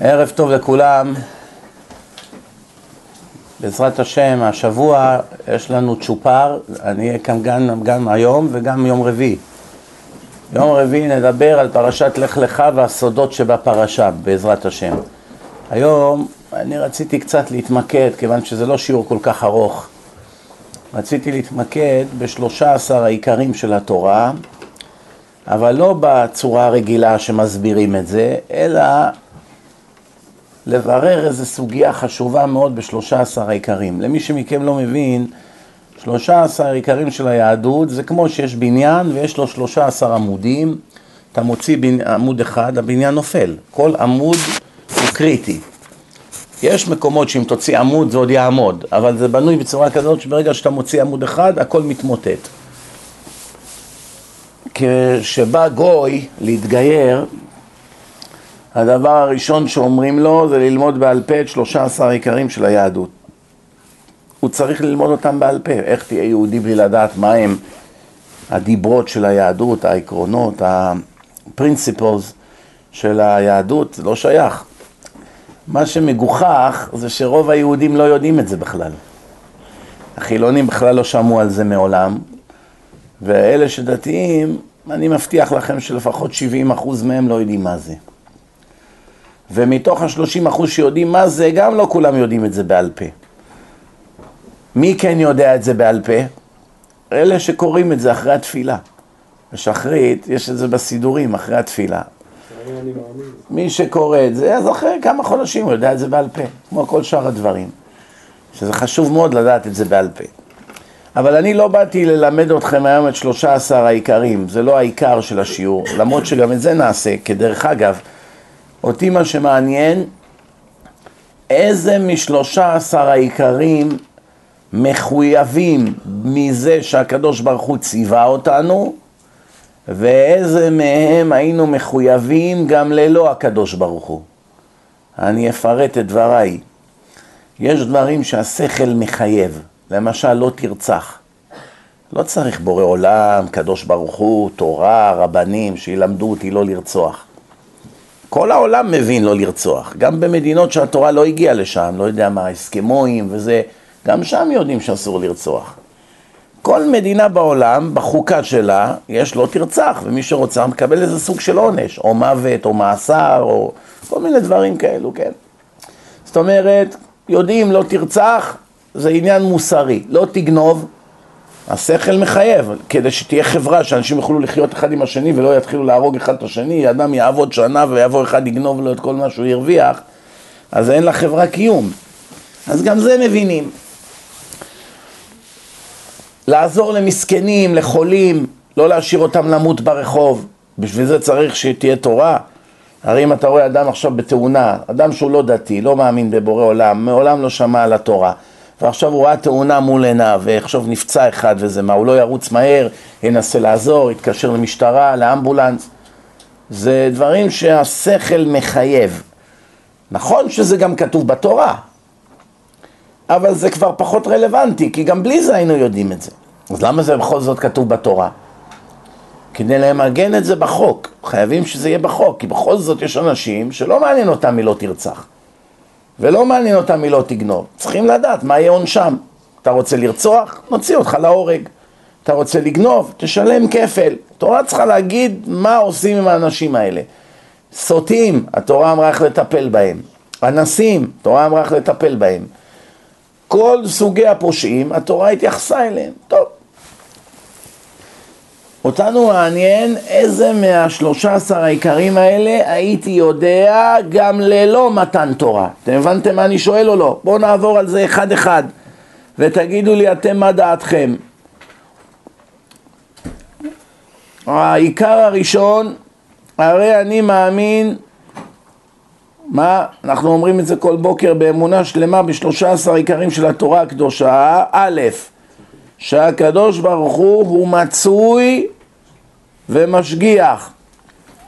ערב טוב לכולם. בעזרת השם, השבוע יש לנו צ'ופר, אני אהיה כאן גם, גם היום וגם יום רביעי. יום רביעי נדבר על פרשת לך לך והסודות שבפרשה, בעזרת השם. היום אני רציתי קצת להתמקד, כיוון שזה לא שיעור כל כך ארוך. רציתי להתמקד בשלושה עשר העיקרים של התורה, אבל לא בצורה הרגילה שמסבירים את זה, אלא לברר איזו סוגיה חשובה מאוד בשלושה עשר העיקרים. למי שמכם לא מבין, שלושה עשר העיקרים של היהדות זה כמו שיש בניין ויש לו שלושה עשר עמודים, אתה מוציא עמוד אחד, הבניין נופל. כל עמוד הוא קריטי. יש מקומות שאם תוציא עמוד זה עוד יעמוד, אבל זה בנוי בצורה כזאת שברגע שאתה מוציא עמוד אחד הכל מתמוטט. כשבא גוי להתגייר, הדבר הראשון שאומרים לו זה ללמוד בעל פה את שלושה עשר העיקרים של היהדות. הוא צריך ללמוד אותם בעל פה. איך תהיה יהודי בלי לדעת מה הם הדיברות של היהדות, העקרונות, ה-principles של היהדות, זה לא שייך. מה שמגוחך זה שרוב היהודים לא יודעים את זה בכלל. החילונים בכלל לא שמעו על זה מעולם, ואלה שדתיים, אני מבטיח לכם שלפחות 70% מהם לא יודעים מה זה. ומתוך ה-30% שיודעים מה זה, גם לא כולם יודעים את זה בעל פה. מי כן יודע את זה בעל פה? אלה שקוראים את זה אחרי התפילה. בשחרית, יש את זה בסידורים, אחרי התפילה. מי שקורא את זה, אז אחרי כמה חודשים הוא יודע את זה בעל פה, כמו כל שאר הדברים. שזה חשוב מאוד לדעת את זה בעל פה. אבל אני לא באתי ללמד אתכם היום את שלושה עשר העיקרים, זה לא העיקר של השיעור, למרות שגם את זה נעשה, כדרך אגב, אותי מה שמעניין, איזה משלושה עשר העיקרים מחויבים מזה שהקדוש ברוך הוא ציווה אותנו, ואיזה מהם היינו מחויבים גם ללא הקדוש ברוך הוא. אני אפרט את דבריי. יש דברים שהשכל מחייב, למשל לא תרצח. לא צריך בורא עולם, קדוש ברוך הוא, תורה, רבנים, שילמדו אותי לא לרצוח. כל העולם מבין לא לרצוח, גם במדינות שהתורה לא הגיעה לשם, לא יודע מה, אסקמואים וזה, גם שם יודעים שאסור לרצוח. כל מדינה בעולם, בחוקה שלה, יש לא תרצח, ומי שרוצה מקבל איזה סוג של עונש, או מוות, או מאסר, או כל מיני דברים כאלו, כן. זאת אומרת, יודעים לא תרצח, זה עניין מוסרי, לא תגנוב, השכל מחייב, כדי שתהיה חברה שאנשים יוכלו לחיות אחד עם השני ולא יתחילו להרוג אחד את השני, אדם יעבוד שנה ויבוא אחד לגנוב לו את כל מה שהוא הרוויח, אז אין לחברה קיום. אז גם זה מבינים. לעזור למסכנים, לחולים, לא להשאיר אותם למות ברחוב, בשביל זה צריך שתהיה תורה. הרי אם אתה רואה אדם עכשיו בתאונה, אדם שהוא לא דתי, לא מאמין בבורא עולם, מעולם לא שמע על התורה, ועכשיו הוא ראה תאונה מול עיניו, ועכשיו נפצע אחד וזה, מה, הוא לא ירוץ מהר, ינסה לעזור, יתקשר למשטרה, לאמבולנס. זה דברים שהשכל מחייב. נכון שזה גם כתוב בתורה, אבל זה כבר פחות רלוונטי, כי גם בלי זה היינו יודעים את זה. אז למה זה בכל זאת כתוב בתורה? כדי למגן את זה בחוק, חייבים שזה יהיה בחוק, כי בכל זאת יש אנשים שלא מעניין אותם מי לא תרצח. ולא מעניין אותם מי לא תגנוב. צריכים לדעת מה יהיה עונשם. אתה רוצה לרצוח? נוציא אותך להורג. אתה רוצה לגנוב? תשלם כפל. התורה צריכה להגיד מה עושים עם האנשים האלה. סוטים, התורה אמרה איך לטפל בהם. אנסים, התורה אמרה איך לטפל בהם. כל סוגי הפושעים, התורה התייחסה אליהם. טוב. אותנו מעניין איזה מהשלושה עשר העיקרים האלה הייתי יודע גם ללא מתן תורה. אתם הבנתם מה אני שואל או לא? בואו נעבור על זה אחד אחד ותגידו לי אתם מה דעתכם. העיקר הראשון, הרי אני מאמין, מה? אנחנו אומרים את זה כל בוקר באמונה שלמה בשלושה עשר עיקרים של התורה הקדושה. א', שהקדוש ברוך הוא הוא מצוי ומשגיח.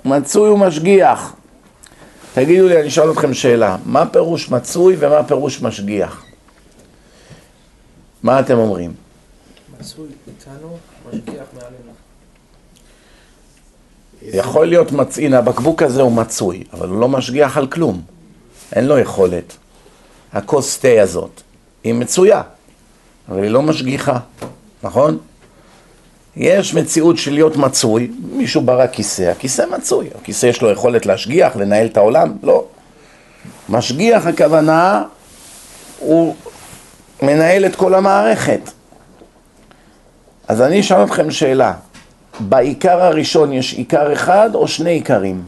מצוי ומשגיח. תגידו לי, אני אשאל אתכם שאלה, מה פירוש מצוי ומה פירוש משגיח? מה אתם אומרים? מצוי איתנו, משגיח מעלינו. יכול להיות מצ... הנה הבקבוק הזה הוא מצוי, אבל הוא לא משגיח על כלום. אין לו יכולת. הכוס תה הזאת, היא מצויה, אבל היא לא משגיחה, נכון? יש מציאות של להיות מצוי, מישהו ברא כיסא, הכיסא מצוי, הכיסא יש לו יכולת להשגיח, לנהל את העולם? לא. משגיח הכוונה, הוא מנהל את כל המערכת. אז אני אשאל אתכם שאלה, בעיקר הראשון יש עיקר אחד או שני עיקרים?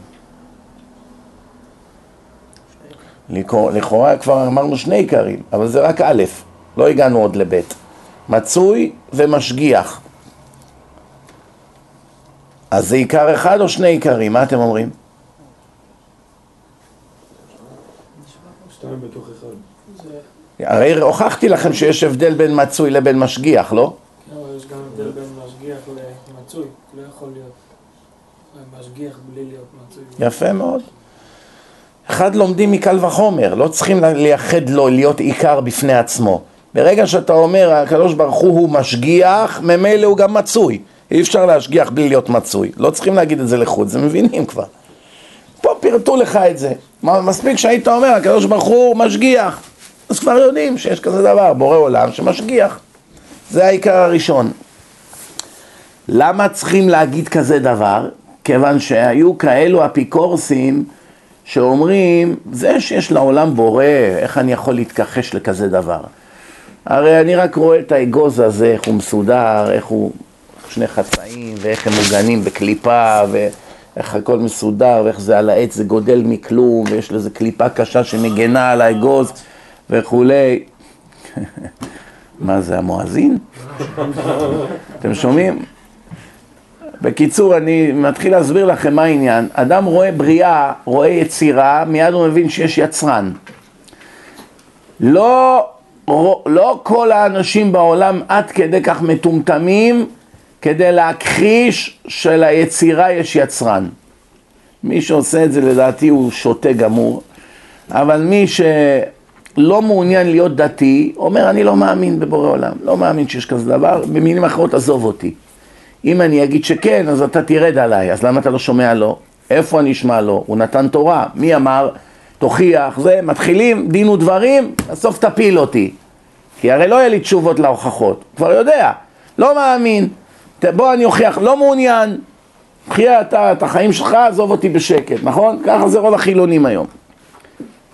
לכאורה כבר אמרנו שני עיקרים, אבל זה רק א', לא הגענו עוד לב'. מצוי ומשגיח. אז זה עיקר אחד או שני עיקרים? מה אתם אומרים? שתיים בתוך אחד. הרי הוכחתי לכם שיש הבדל בין מצוי לבין משגיח, לא? כן, אבל יש גם הבדל בין משגיח למצוי, לא יכול להיות משגיח בלי להיות מצוי. יפה מאוד. אחד לומדים מקל וחומר, לא צריכים לייחד לו להיות עיקר בפני עצמו. ברגע שאתה אומר, הקדוש ברוך הוא הוא משגיח, ממילא הוא גם מצוי. אי אפשר להשגיח בלי להיות מצוי. לא צריכים להגיד את זה לחוד, זה מבינים כבר. פה פירטו לך את זה. מספיק שהיית אומר, הקדוש ברוך הוא משגיח. אז כבר יודעים שיש כזה דבר, בורא עולם שמשגיח. זה העיקר הראשון. למה צריכים להגיד כזה דבר? כיוון שהיו כאלו אפיקורסים שאומרים, זה שיש לעולם בורא, איך אני יכול להתכחש לכזה דבר? הרי אני רק רואה את האגוז הזה, איך הוא מסודר, איך הוא שני חצאים, ואיך הם מוגנים בקליפה, ואיך הכל מסודר, ואיך זה על העץ, זה גודל מכלום, ויש לזה קליפה קשה שמגנה על האגוז וכולי. מה זה, המואזין? אתם שומעים? בקיצור, אני מתחיל להסביר לכם מה העניין. אדם רואה בריאה, רואה יצירה, מיד הוא מבין שיש יצרן. לא, לא כל האנשים בעולם עד כדי כך מטומטמים כדי להכחיש שליצירה יש יצרן. מי שעושה את זה לדעתי הוא שוטה גמור, אבל מי שלא מעוניין להיות דתי, אומר אני לא מאמין בבורא עולם, לא מאמין שיש כזה דבר, במילים אחרות עזוב אותי. אם אני אגיד שכן, אז אתה תרד עליי, אז למה אתה לא שומע לו? איפה אני אשמע לו? הוא נתן תורה, מי אמר? תוכיח, זה, מתחילים דין ודברים, בסוף תפיל אותי. כי הרי לא יהיה לי תשובות להוכחות, כבר יודע, לא מאמין, בוא אני אוכיח, לא מעוניין, חיה אתה את החיים שלך, עזוב אותי בשקט, נכון? ככה זה רוב החילונים היום.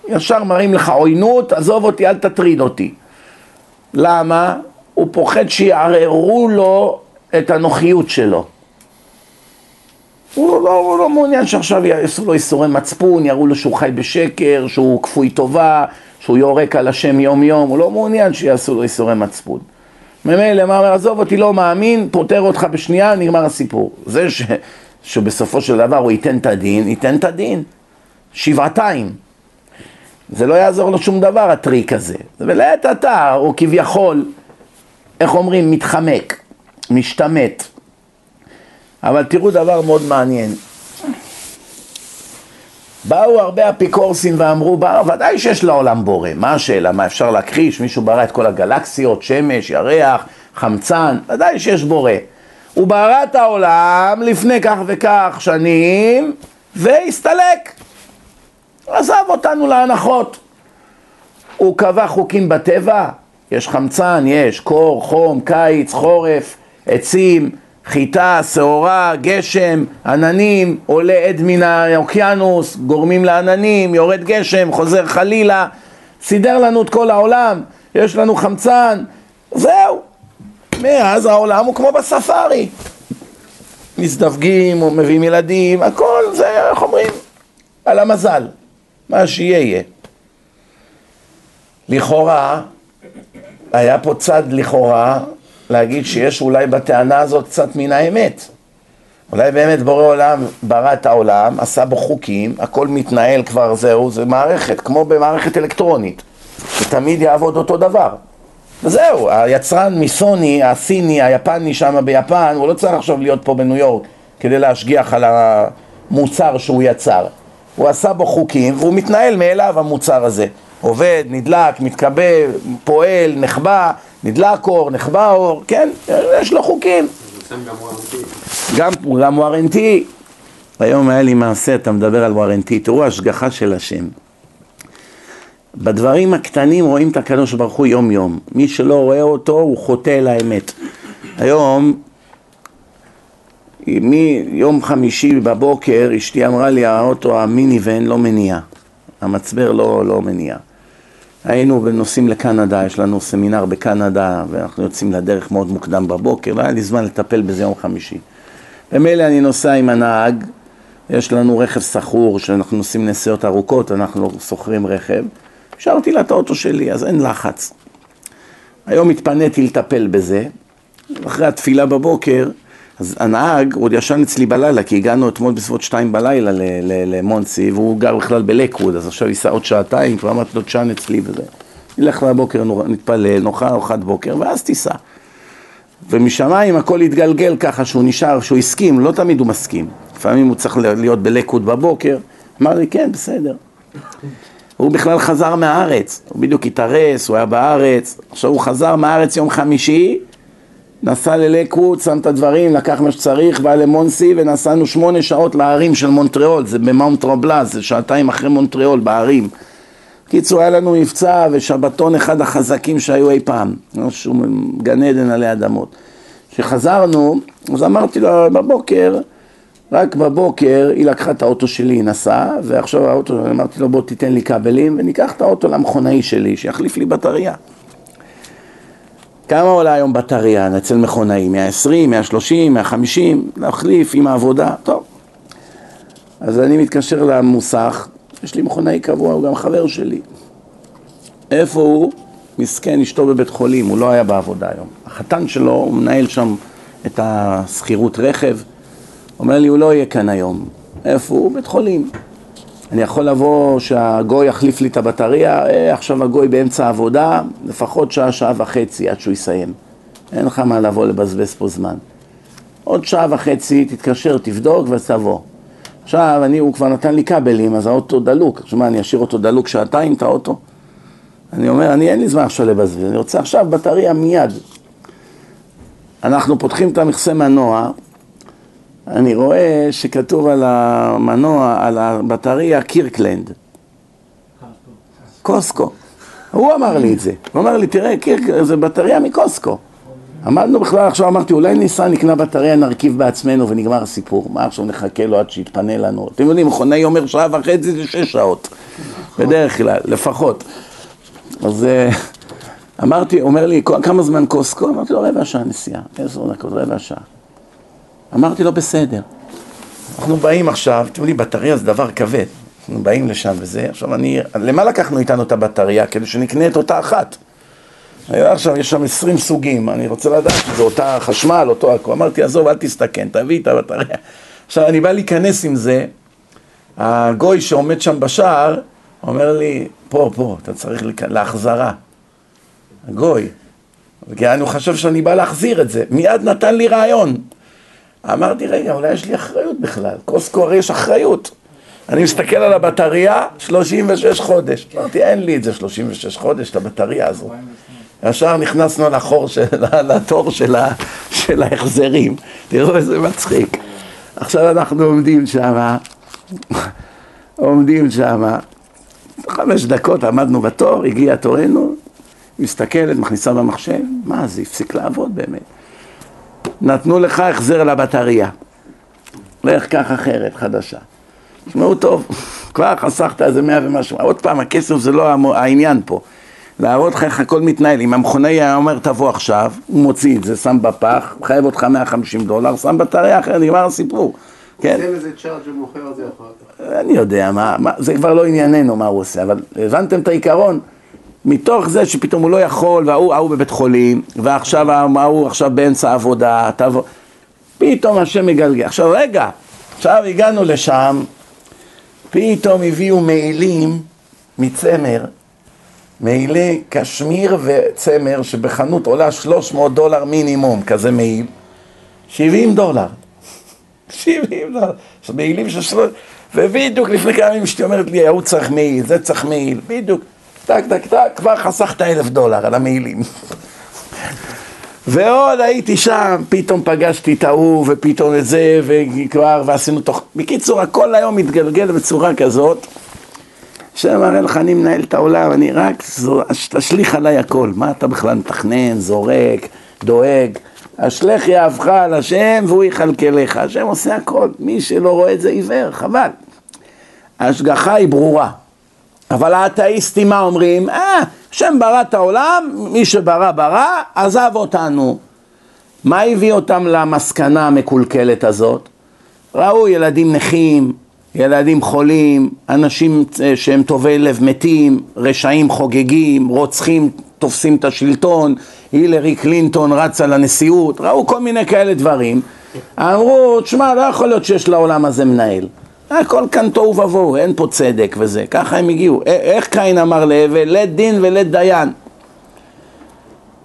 ישר מראים לך עוינות, עזוב אותי, אל תטריד אותי. למה? הוא פוחד שיערערו לו את הנוחיות שלו. הוא לא, הוא לא מעוניין שעכשיו יעשו לו איסורי מצפון, יראו לו שהוא חי בשקר, שהוא כפוי טובה, שהוא יורק על השם יום יום, הוא לא מעוניין שיעשו לו איסורי מצפון. ממילא, מה אומר, עזוב אותי, לא מאמין, פותר אותך בשנייה, נגמר הסיפור. זה ש, שבסופו של דבר הוא ייתן את הדין, ייתן את הדין. שבעתיים. זה לא יעזור לו שום דבר, הטריק הזה. ולעת עתה, הוא כביכול, איך אומרים, מתחמק. משתמט. אבל תראו דבר מאוד מעניין. באו הרבה אפיקורסים ואמרו, ודאי שיש לעולם בורא, מה השאלה? מה אפשר להכחיש? מישהו ברא את כל הגלקסיות, שמש, ירח, חמצן, ודאי שיש בורא. הוא ברא את העולם לפני כך וכך שנים, והסתלק. עזב אותנו להנחות. הוא קבע חוקים בטבע, יש חמצן, יש קור, חום, קיץ, חורף, עצים, חיטה, שעורה, גשם, עננים, עולה עד מן האוקיינוס, גורמים לעננים, יורד גשם, חוזר חלילה, סידר לנו את כל העולם, יש לנו חמצן, זהו. מאז העולם הוא כמו בספארי. מזדווגים, או מביאים ילדים, הכל זה, איך אומרים? על המזל. מה שיהיה יהיה. לכאורה, היה פה צד לכאורה להגיד שיש אולי בטענה הזאת קצת מן האמת. אולי באמת בורא עולם ברא את העולם, עשה בו חוקים, הכל מתנהל כבר זהו, זה מערכת, כמו במערכת אלקטרונית, שתמיד יעבוד אותו דבר. וזהו, היצרן מסוני, הסיני, היפני שם ביפן, הוא לא צריך עכשיו להיות פה בניו יורק כדי להשגיח על המוצר שהוא יצר. הוא עשה בו חוקים והוא מתנהל מאליו המוצר הזה. עובד, נדלק, מתכבה, פועל, נחבא, נדלק אור, נחבא אור, כן, יש לו חוקים. גם, גם ווארנטי. היום היה לי מעשה, אתה מדבר על ווארנטי, תראו ההשגחה של השם. בדברים הקטנים רואים את הקדוש ברוך הוא יום יום. מי שלא רואה אותו הוא חוטא אל האמת. היום, מיום חמישי בבוקר אשתי אמרה לי האוטו המיניבן לא מניע, המצבר לא, לא מניע. היינו נוסעים לקנדה, יש לנו סמינר בקנדה ואנחנו יוצאים לדרך מאוד מוקדם בבוקר, לא היה לי זמן לטפל בזה יום חמישי. ומילא אני נוסע עם הנהג, יש לנו רכב סחור, שאנחנו נוסעים נסיעות ארוכות, אנחנו שוכרים רכב, השארתי לה את האוטו שלי, אז אין לחץ. היום התפניתי לטפל בזה, אחרי התפילה בבוקר, אז הנהג עוד ישן אצלי בלילה, כי הגענו אתמול בסביבות שתיים בלילה למונסי, והוא גר בכלל בלקווד, אז עכשיו ייסע עוד שעתיים, כבר אמרתי לו תשן אצלי וזה. נלך לבוקר, נתפלל, נאכל ארוחת בוקר, ואז תיסע. ומשמיים הכל התגלגל ככה שהוא נשאר, שהוא הסכים, לא תמיד הוא מסכים. לפעמים הוא צריך להיות בלקווד בבוקר. אמר לי, כן, בסדר. הוא בכלל חזר מהארץ, הוא בדיוק התארס, הוא היה בארץ, עכשיו הוא חזר מהארץ יום חמישי, נסע ללקווד, שם את הדברים, לקח מה שצריך, בא למונסי ונסענו שמונה שעות להרים של מונטריאול, זה במונט טרמבלנט, זה שעתיים אחרי מונטריאול בהרים. בקיצור, היה לנו מבצע ושבתון אחד החזקים שהיו אי פעם, משהו גן עדן עלי אדמות. כשחזרנו, אז אמרתי לו בבוקר, רק בבוקר היא לקחה את האוטו שלי, היא נסעה, ועכשיו האוטו, אמרתי לו בוא תיתן לי כבלים וניקח את האוטו למכונאי שלי, שיחליף לי בטריה. כמה עולה היום בטריה אצל מכונאי? 120, 130, 150, להחליף עם העבודה, טוב. אז אני מתקשר למוסך, יש לי מכונאי קבוע, הוא גם חבר שלי. איפה הוא? מסכן, אשתו בבית חולים, הוא לא היה בעבודה היום. החתן שלו, הוא מנהל שם את השכירות רכב, אומר לי, הוא לא יהיה כאן היום. איפה הוא? בית חולים. אני יכול לבוא שהגוי יחליף לי את הבטריה, אה, עכשיו הגוי באמצע העבודה, לפחות שעה, שעה וחצי עד שהוא יסיים. אין לך מה לבוא לבזבז פה זמן. עוד שעה וחצי תתקשר, תבדוק ותבוא. עכשיו, אני, הוא כבר נתן לי כבלים, אז האוטו דלוק. עכשיו מה, אני אשאיר אותו דלוק שעתיים, את האוטו? אני אומר, אני אין לי זמן עכשיו לבזבז, אני רוצה עכשיו בטריה מיד. אנחנו פותחים את המכסה מנוע, אני רואה שכתוב על המנוע, על הבטריה, קירקלנד. קוסקו. הוא אמר לי את זה. הוא אמר לי, תראה, קירק, זה בטריה מקוסקו. עמדנו בכלל, עכשיו אמרתי, אולי ניסע, נקנה בטריה, נרכיב בעצמנו ונגמר הסיפור. מה עכשיו נחכה לו עד שיתפנה לנו? אתם יודעים, מכונאי אומר שעה וחצי זה שש שעות. בדרך כלל, לפחות. אז אה, אמרתי, אומר לי, כמה זמן קוסקו? אמרתי לו, רבע שעה נסיעה, עשר דקות, רבע שעה. אמרתי לו, בסדר. אנחנו באים עכשיו, אתם יודעים, בטריה זה דבר כבד. אנחנו באים לשם וזה, עכשיו אני, למה לקחנו איתנו את הבטריה? כדי שנקנה את אותה אחת. עכשיו יש שם עשרים סוגים, אני רוצה לדעת שזה אותה חשמל, אותו הכל. אמרתי, עזוב, אל תסתכן, תביא את הבטריה. עכשיו, אני בא להיכנס עם זה, הגוי שעומד שם בשער, אומר לי, פה, פה, אתה צריך להחזרה. הגוי. כי אני חושב שאני בא להחזיר את זה. מיד נתן לי רעיון. אמרתי, רגע, אולי יש לי אחריות בכלל. קוסקו הרי יש אחריות. אני מסתכל על הבטריה, 36 חודש. אמרתי, אין לי את זה 36 חודש, את הבטריה הזו. ישר נכנסנו לחור של, לתור של, ה, של ההחזרים. תראו איזה מצחיק. עכשיו אנחנו עומדים שם, עומדים שם, חמש דקות עמדנו בתור, הגיע תורנו, מסתכלת, מכניסה במחשב, מה זה הפסיק לעבוד באמת. נתנו לך החזר לבטריה. לך קח אחרת, חדשה. תשמעו טוב, כבר חסכת איזה מאה ומשהו. עוד פעם, הכסף זה לא העניין פה. להראות לך איך הכל מתנהל. אם המכונאי היה אומר תבוא עכשיו, הוא מוציא את זה, שם בפח, חייב אותך 150 דולר, שם בטריה אחרת, נגמר הסיפור. כן? תן איזה צ'ארג' ומוכר את זה אחר כך. אני יודע, מה, מה, זה כבר לא ענייננו מה הוא עושה, אבל הבנתם את העיקרון? מתוך זה שפתאום הוא לא יכול, וההוא ההוא בבית חולים, ועכשיו ההוא עכשיו באמצע העבודה, תבוא, פתאום השם מגלגל. עכשיו רגע, עכשיו הגענו לשם, פתאום הביאו מעילים מצמר, מעילי קשמיר וצמר שבחנות עולה 300 דולר מינימום, כזה מעיל, 70 דולר. 70 דולר. מעילים של שלוש... ובדיוק לפני כמה ימים אשתי אומרת לי, ההוא צריך מעיל, זה צריך מעיל, בדיוק. טק, טק, טק, כבר חסכת אלף דולר על המעילים. ועוד הייתי שם, פתאום פגשתי את ההוא, ופתאום את זה, וכבר, ועשינו תוך... בקיצור, הכל היום מתגלגל בצורה כזאת, השם מראה לך, אני מנהל את העולם, אני רק, תשליך עליי הכל. מה אתה בכלל מתכנן, זורק, דואג? אשלך יהבך על השם והוא יכלכלך. השם עושה הכל. מי שלא רואה את זה עיוור, חבל. ההשגחה היא ברורה. אבל האתאיסטים מה אומרים? אה, השם ברא את העולם, מי שברא ברא, עזב אותנו. מה הביא אותם למסקנה המקולקלת הזאת? ראו ילדים נכים, ילדים חולים, אנשים אה, שהם טובי לב מתים, רשעים חוגגים, רוצחים תופסים את השלטון, הילרי קלינטון רצה לנשיאות, ראו כל מיני כאלה דברים. אמרו, תשמע, לא יכול להיות שיש לעולם הזה מנהל. הכל כאן תוהו ובוהו, אין פה צדק וזה. ככה הם הגיעו. איך קין אמר להבל? לית דין ולית דיין.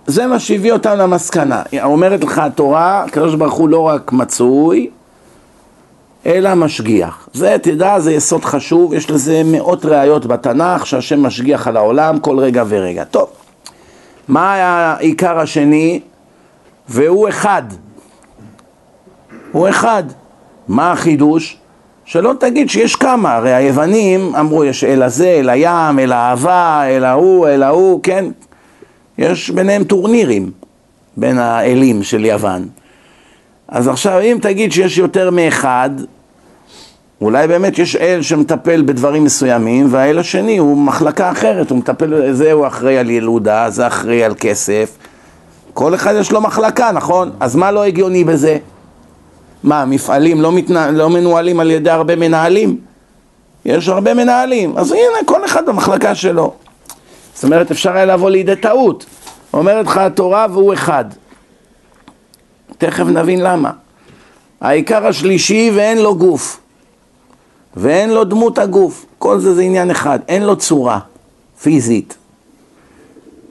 זה מה שהביא אותם למסקנה. אומרת לך התורה, הקדוש ברוך הוא לא רק מצוי, אלא משגיח. זה, תדע, זה יסוד חשוב, יש לזה מאות ראיות בתנ"ך שהשם משגיח על העולם כל רגע ורגע. טוב, מה העיקר השני? והוא אחד. הוא אחד. מה החידוש? שלא תגיד שיש כמה, הרי היוונים אמרו יש אל הזה, אל הים, אל האהבה, אל ההוא, אל ההוא, כן? יש ביניהם טורנירים בין האלים של יוון. אז עכשיו אם תגיד שיש יותר מאחד, אולי באמת יש אל שמטפל בדברים מסוימים, והאל השני הוא מחלקה אחרת, הוא מטפל, זה הוא אחראי על ילודה, זה אחראי על כסף. כל אחד יש לו מחלקה, נכון? אז מה לא הגיוני בזה? מה, מפעלים לא, מתנה, לא מנוהלים על ידי הרבה מנהלים? יש הרבה מנהלים, אז הנה, כל אחד במחלקה שלו. זאת אומרת, אפשר היה לבוא לידי טעות. אומרת לך התורה והוא אחד. תכף נבין למה. העיקר השלישי ואין לו גוף. ואין לו דמות הגוף. כל זה זה עניין אחד. אין לו צורה פיזית.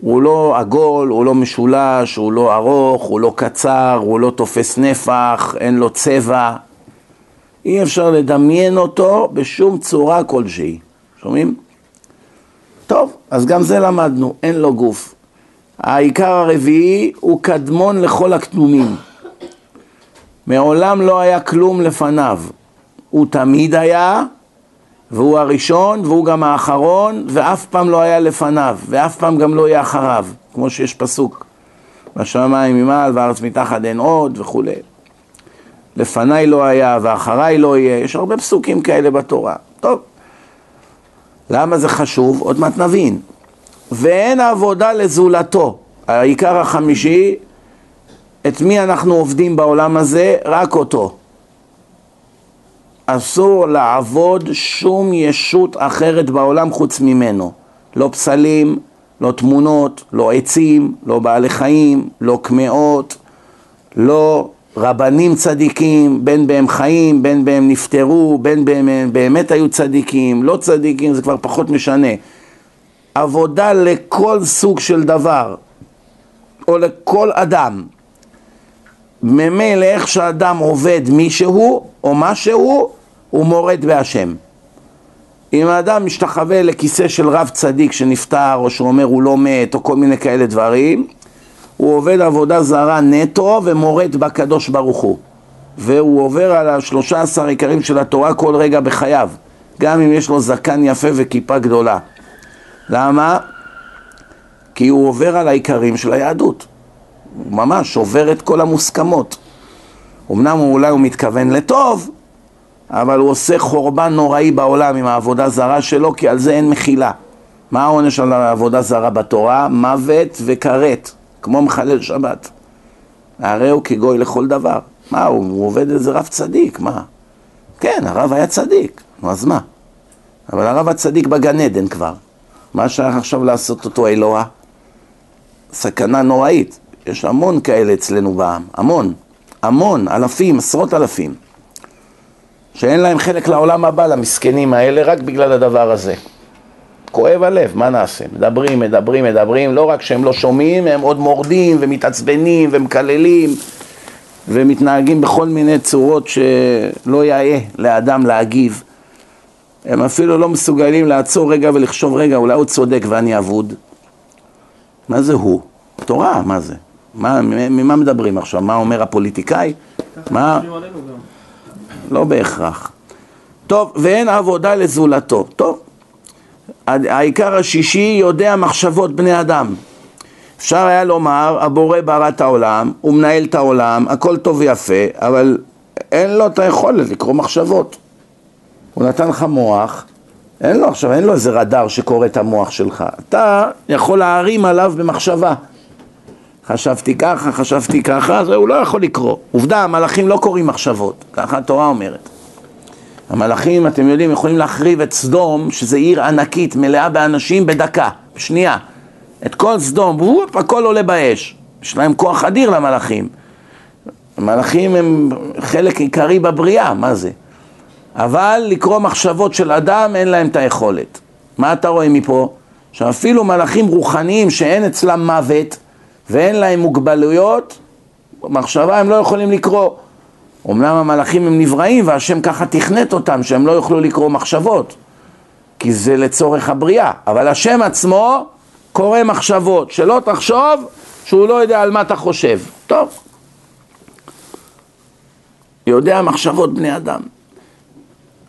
הוא לא עגול, הוא לא משולש, הוא לא ארוך, הוא לא קצר, הוא לא תופס נפח, אין לו צבע. אי אפשר לדמיין אותו בשום צורה כלשהי. שומעים? טוב, אז גם זה למדנו, אין לו גוף. העיקר הרביעי הוא קדמון לכל הקדומים. מעולם לא היה כלום לפניו. הוא תמיד היה, והוא הראשון, והוא גם האחרון, ואף פעם לא היה לפניו, ואף פעם גם לא יהיה אחריו, כמו שיש פסוק. בשמיים ממעל וארץ מתחת אין עוד וכולי. לפניי לא היה ואחריי לא יהיה, יש הרבה פסוקים כאלה בתורה. טוב, למה זה חשוב? עוד מעט נבין. ואין עבודה לזולתו. העיקר החמישי, את מי אנחנו עובדים בעולם הזה? רק אותו. אסור לעבוד שום ישות אחרת בעולם חוץ ממנו. לא פסלים, לא תמונות, לא עצים, לא בעלי חיים, לא קמעות, לא רבנים צדיקים, בין בהם חיים, בין בהם נפטרו, בין בהם הם באמת היו צדיקים, לא צדיקים, זה כבר פחות משנה. עבודה לכל סוג של דבר, או לכל אדם. ממילא איך שאדם עובד מישהו או משהו, הוא מורד בהשם. אם האדם משתחווה לכיסא של רב צדיק שנפטר, או שהוא אומר הוא לא מת, או כל מיני כאלה דברים, הוא עובד עבודה זרה נטו ומורד בקדוש ברוך הוא. והוא עובר על השלושה עשר עיקרים של התורה כל רגע בחייו, גם אם יש לו זקן יפה וכיפה גדולה. למה? כי הוא עובר על העיקרים של היהדות. הוא ממש עובר את כל המוסכמות. אמנם אולי הוא מתכוון לטוב, אבל הוא עושה חורבן נוראי בעולם עם העבודה זרה שלו, כי על זה אין מחילה. מה העונש על העבודה זרה בתורה? מוות וכרת, כמו מחלל שבת. הרי הוא כגוי לכל דבר. מה, הוא, הוא עובד איזה רב צדיק, מה? כן, הרב היה צדיק, נו אז מה? אבל הרב הצדיק בגן עדן כבר. מה שייך עכשיו לעשות אותו אלוה? סכנה נוראית. יש המון כאלה אצלנו בעם, המון, המון, אלפים, עשרות אלפים, שאין להם חלק לעולם הבא, למסכנים האלה, רק בגלל הדבר הזה. כואב הלב, מה נעשה? מדברים, מדברים, מדברים, לא רק שהם לא שומעים, הם עוד מורדים ומתעצבנים ומקללים ומתנהגים בכל מיני צורות שלא יאה לאדם להגיב. הם אפילו לא מסוגלים לעצור רגע ולחשוב רגע, אולי הוא צודק ואני אבוד. מה זה הוא? תורה, מה זה? מה, ממה מדברים עכשיו? מה אומר הפוליטיקאי? מה? לא בהכרח. טוב, ואין עבודה לזולתו. טוב, העיקר השישי יודע מחשבות בני אדם. אפשר היה לומר, הבורא ברא את העולם, הוא מנהל את העולם, הכל טוב ויפה, אבל אין לו את היכולת לקרוא מחשבות. הוא נתן לך מוח, אין לו עכשיו, אין לו איזה רדאר שקורא את המוח שלך. אתה יכול להרים עליו במחשבה. חשבתי ככה, חשבתי ככה, אז הוא לא יכול לקרוא. עובדה, המלאכים לא קוראים מחשבות, ככה התורה אומרת. המלאכים, אתם יודעים, יכולים להחריב את סדום, שזה עיר ענקית, מלאה באנשים, בדקה, בשנייה. את כל סדום, וופ, הכל עולה באש. יש להם כוח אדיר למלאכים. המלאכים הם חלק עיקרי בבריאה, מה זה? אבל לקרוא מחשבות של אדם אין להם את היכולת. מה אתה רואה מפה? שאפילו מלאכים רוחניים שאין אצלם מוות ואין להם מוגבלויות, מחשבה הם לא יכולים לקרוא. אמנם המלאכים הם נבראים והשם ככה תכנת אותם שהם לא יוכלו לקרוא מחשבות כי זה לצורך הבריאה, אבל השם עצמו קורא מחשבות, שלא תחשוב שהוא לא יודע על מה אתה חושב. טוב, יודע מחשבות בני אדם.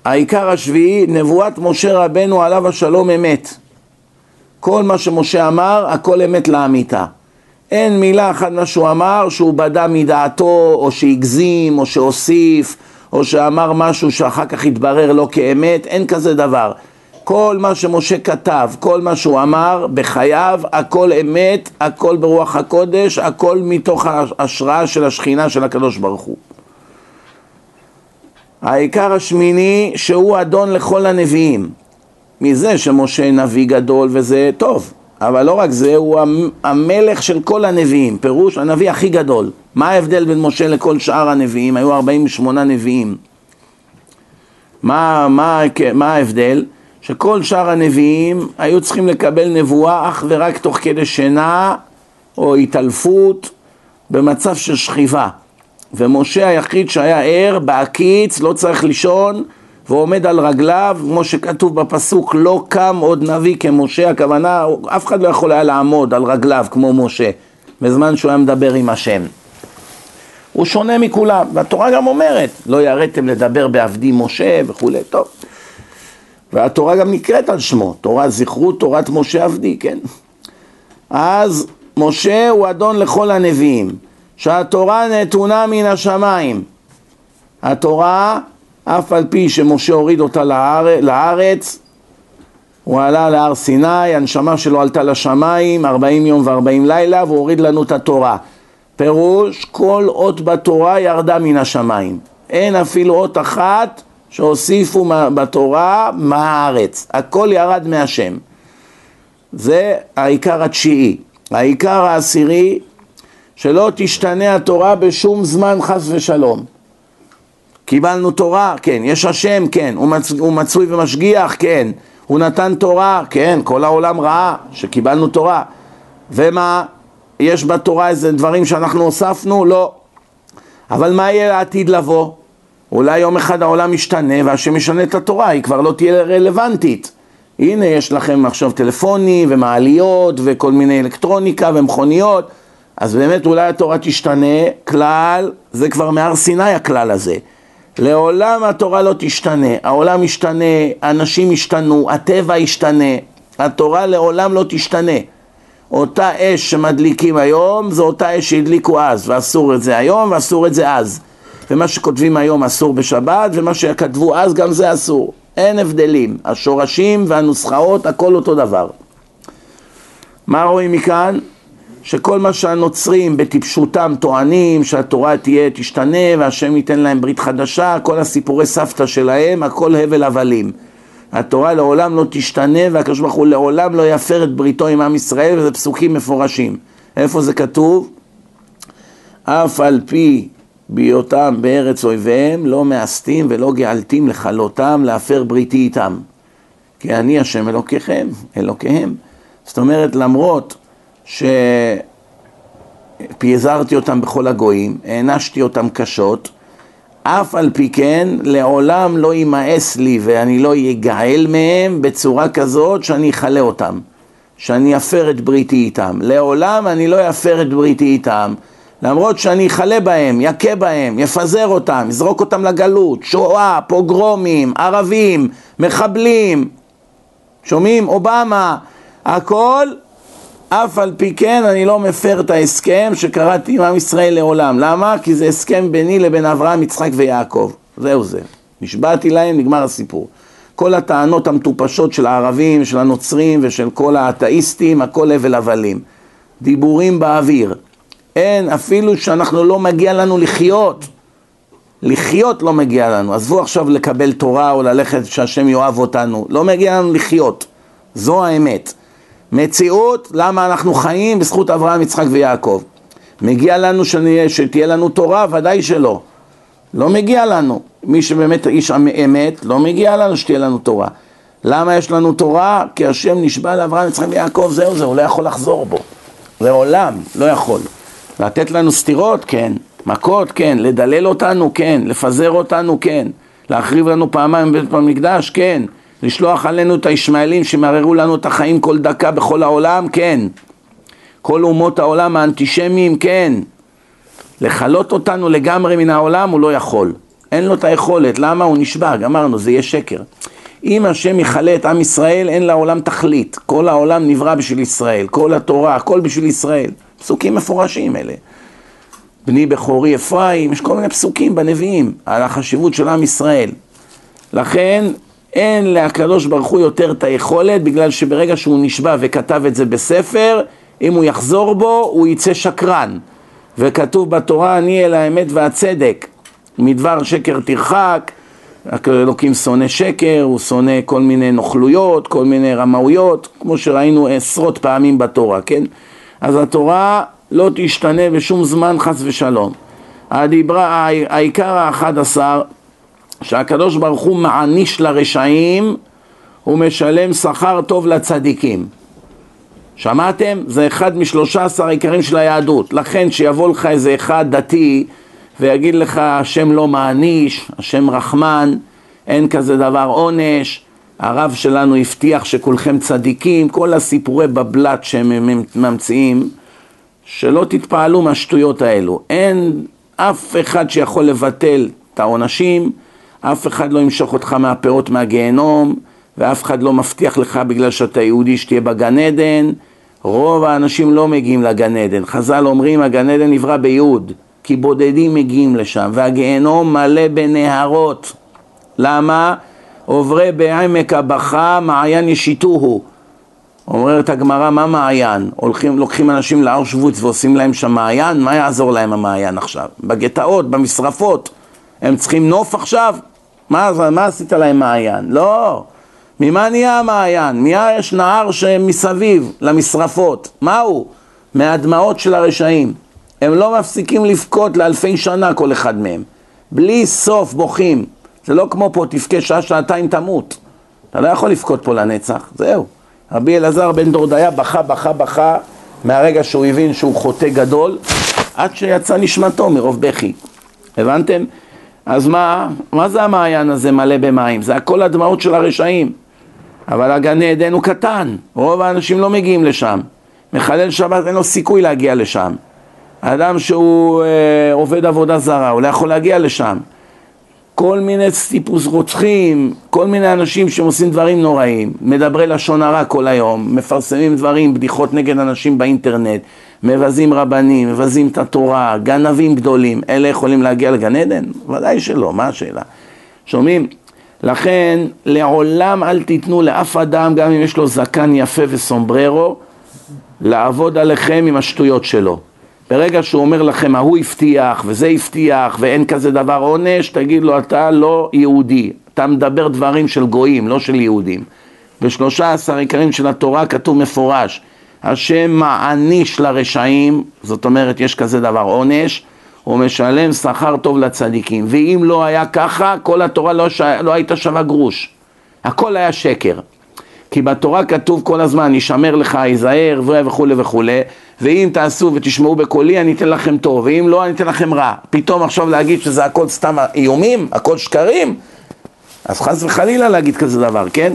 העיקר השביעי, נבואת משה רבנו עליו השלום אמת. כל מה שמשה אמר, הכל אמת לאמיתה. אין מילה אחת מה שהוא אמר שהוא בדה מדעתו, או שהגזים, או שהוסיף, או שאמר משהו שאחר כך התברר לא כאמת, אין כזה דבר. כל מה שמשה כתב, כל מה שהוא אמר בחייו, הכל אמת, הכל ברוח הקודש, הכל מתוך ההשראה של השכינה של הקדוש ברוך הוא. העיקר השמיני שהוא אדון לכל הנביאים. מזה שמשה נביא גדול וזה טוב, אבל לא רק זה, הוא המלך של כל הנביאים, פירוש הנביא הכי גדול. מה ההבדל בין משה לכל שאר הנביאים? היו 48 נביאים. מה, מה, מה ההבדל? שכל שאר הנביאים היו צריכים לקבל נבואה אך ורק תוך כדי שינה או התעלפות במצב של שכיבה. ומשה היחיד שהיה ער, בהקיץ, לא צריך לישון, ועומד על רגליו, כמו שכתוב בפסוק, לא קם עוד נביא כמשה, הכוונה, אף אחד לא יכול היה לעמוד על רגליו כמו משה, בזמן שהוא היה מדבר עם השם. הוא שונה מכולם, והתורה גם אומרת, לא יראתם לדבר בעבדי משה וכולי, טוב. והתורה גם נקראת על שמו, תורת זכרות, תורת משה עבדי, כן? אז משה הוא אדון לכל הנביאים. שהתורה נתונה מן השמיים. התורה, אף על פי שמשה הוריד אותה לארץ, לארץ הוא עלה להר סיני, הנשמה שלו עלתה לשמיים, 40 יום ו-40 לילה, והוא הוריד לנו את התורה. פירוש, כל אות בתורה ירדה מן השמיים. אין אפילו אות אחת שהוסיפו בתורה מהארץ. הכל ירד מהשם. זה העיקר התשיעי. העיקר העשירי שלא תשתנה התורה בשום זמן חס ושלום. קיבלנו תורה, כן. יש השם, כן. הוא, מצ... הוא מצוי ומשגיח, כן. הוא נתן תורה, כן. כל העולם ראה שקיבלנו תורה. ומה? יש בתורה איזה דברים שאנחנו הוספנו? לא. אבל מה יהיה לעתיד לבוא? אולי יום אחד העולם ישתנה והשם ישנה את התורה, היא כבר לא תהיה רלוונטית. הנה, יש לכם עכשיו טלפונים ומעליות וכל מיני אלקטרוניקה ומכוניות. אז באמת אולי התורה תשתנה, כלל, זה כבר מהר סיני הכלל הזה. לעולם התורה לא תשתנה, העולם ישתנה, אנשים ישתנו, הטבע ישתנה, התורה לעולם לא תשתנה. אותה אש שמדליקים היום, זו אותה אש שהדליקו אז, ואסור את זה היום ואסור את זה אז. ומה שכותבים היום אסור בשבת, ומה שכתבו אז גם זה אסור. אין הבדלים, השורשים והנוסחאות הכל אותו דבר. מה רואים מכאן? שכל מה שהנוצרים בטיפשותם טוענים שהתורה תהיה, תשתנה והשם ייתן להם ברית חדשה, כל הסיפורי סבתא שלהם, הכל הבל הבלים. התורה לעולם לא תשתנה והקדוש ברוך הוא לעולם לא יפר את בריתו עם עם ישראל וזה פסוקים מפורשים. איפה זה כתוב? אף על פי בהיותם בארץ אויביהם לא מאסתים ולא גאלתים לכלותם להפר בריתי איתם. כי אני השם אלוקיכם, אלוקיהם. זאת אומרת למרות שפיזרתי אותם בכל הגויים, הענשתי אותם קשות, אף על פי כן לעולם לא יימאס לי ואני לא אגאל מהם בצורה כזאת שאני אכלה אותם, שאני אפר את בריתי איתם. לעולם אני לא אפר את בריתי איתם, למרות שאני אכלה בהם, יכה בהם, יפזר אותם, יזרוק אותם לגלות, שואה, פוגרומים, ערבים, מחבלים, שומעים? אובמה, הכל, אף על פי כן אני לא מפר את ההסכם שקראתי עם עם ישראל לעולם. למה? כי זה הסכם ביני לבין אברהם, יצחק ויעקב. זהו זה. נשבעתי להם, נגמר הסיפור. כל הטענות המטופשות של הערבים, של הנוצרים ושל כל האתאיסטים, הכל הבל הבלים. דיבורים באוויר. אין, אפילו שאנחנו לא מגיע לנו לחיות. לחיות לא מגיע לנו. עזבו עכשיו לקבל תורה או ללכת שהשם יאהב אותנו. לא מגיע לנו לחיות. זו האמת. מציאות, למה אנחנו חיים? בזכות אברהם, יצחק ויעקב. מגיע לנו שנהיה, שתהיה לנו תורה? ודאי שלא. לא מגיע לנו. מי שבאמת איש אמת, לא מגיע לנו שתהיה לנו תורה. למה יש לנו תורה? כי השם נשבע לאברהם, יצחק ויעקב, זהו זה, הוא לא יכול לחזור בו. לעולם, לא יכול. לתת לנו סתירות? כן. מכות? כן. לדלל אותנו? כן. לפזר אותנו? כן. להחריב לנו פעמיים בבית המקדש? כן. לשלוח עלינו את הישמעאלים שמערערו לנו את החיים כל דקה בכל העולם? כן. כל אומות העולם האנטישמיים? כן. לכלות אותנו לגמרי מן העולם הוא לא יכול. אין לו את היכולת. למה? הוא נשבע, גמרנו, זה יהיה שקר. אם השם יכלה את עם ישראל, אין לעולם תכלית. כל העולם נברא בשביל ישראל, כל התורה, הכל בשביל ישראל. פסוקים מפורשים אלה. בני בכורי אפרים, יש כל מיני פסוקים בנביאים על החשיבות של עם ישראל. לכן אין לקדוש ברוך הוא יותר את היכולת, בגלל שברגע שהוא נשבע וכתב את זה בספר, אם הוא יחזור בו, הוא יצא שקרן. וכתוב בתורה, אני אל האמת והצדק. מדבר שקר תרחק, אלוקים שונא שקר, הוא שונא כל מיני נוכלויות, כל מיני רמאויות, כמו שראינו עשרות פעמים בתורה, כן? אז התורה לא תשתנה בשום זמן חס ושלום. הדיברה, העיקר האחד עשר, שהקדוש ברוך הוא מעניש לרשעים, הוא משלם שכר טוב לצדיקים. שמעתם? זה אחד משלושה עשר העיקרים של היהדות. לכן שיבוא לך איזה אחד דתי ויגיד לך השם לא מעניש, השם רחמן, אין כזה דבר עונש, הרב שלנו הבטיח שכולכם צדיקים, כל הסיפורי בבלת שהם ממציאים, שלא תתפעלו מהשטויות האלו. אין אף אחד שיכול לבטל את העונשים, אף אחד לא ימשוך אותך מהפאות מהגיהנום, ואף אחד לא מבטיח לך בגלל שאתה יהודי שתהיה בגן עדן. רוב האנשים לא מגיעים לגן עדן. חז"ל אומרים הגן עדן נברא ביהוד, כי בודדים מגיעים לשם, והגיהנום מלא בנהרות. למה? עוברי בעמק הבכה מעיין ישיתוהו. אומרת הגמרא, מה מעיין? הולכים, לוקחים אנשים לאושוויץ ועושים להם שם מעיין? מה יעזור להם המעיין עכשיו? בגטאות, במשרפות. הם צריכים נוף עכשיו? מה, מה עשית להם מעיין? לא. ממה נהיה המעיין? נהיה יש נהר שמסביב למשרפות. מהו? מהדמעות של הרשעים. הם לא מפסיקים לבכות לאלפי שנה כל אחד מהם. בלי סוף בוכים. זה לא כמו פה, תבכה שעה, שעתיים תמות. אתה לא יכול לבכות פה לנצח, זהו. רבי אלעזר בן דורדיה בכה, בכה, בכה, מהרגע שהוא הבין שהוא חוטא גדול, עד שיצא נשמתו מרוב בכי. הבנתם? אז מה, מה זה המעיין הזה מלא במים? זה הכל הדמעות של הרשעים. אבל הגן עדן הוא קטן, רוב האנשים לא מגיעים לשם. מחלל שבת אין לו סיכוי להגיע לשם. אדם שהוא אה, עובד עבודה זרה, הוא לא יכול להגיע לשם. כל מיני טיפוס רוצחים, כל מיני אנשים שעושים דברים נוראים, מדברי לשון הרע כל היום, מפרסמים דברים, בדיחות נגד אנשים באינטרנט, מבזים רבנים, מבזים את התורה, גנבים גדולים, אלה יכולים להגיע לגן עדן? ודאי שלא, מה השאלה? שומעים? לכן לעולם אל תיתנו לאף אדם, גם אם יש לו זקן יפה וסומבררו, לעבוד עליכם עם השטויות שלו. ברגע שהוא אומר לכם, ההוא הבטיח וזה הבטיח ואין כזה דבר עונש, תגיד לו, אתה לא יהודי, אתה מדבר דברים של גויים, לא של יהודים. בשלושה עשר עיקרים של התורה כתוב מפורש, השם מעניש לרשעים, זאת אומרת יש כזה דבר עונש, הוא משלם שכר טוב לצדיקים, ואם לא היה ככה, כל התורה לא, ש... לא הייתה שווה גרוש, הכל היה שקר. כי בתורה כתוב כל הזמן, ישמר לך, ייזהר וכולי וכולי, ואם תעשו ותשמעו בקולי אני אתן לכם טוב, ואם לא אני אתן לכם רע. פתאום עכשיו להגיד שזה הכל סתם איומים, הכל שקרים, אז חס וחלילה להגיד כזה דבר, כן?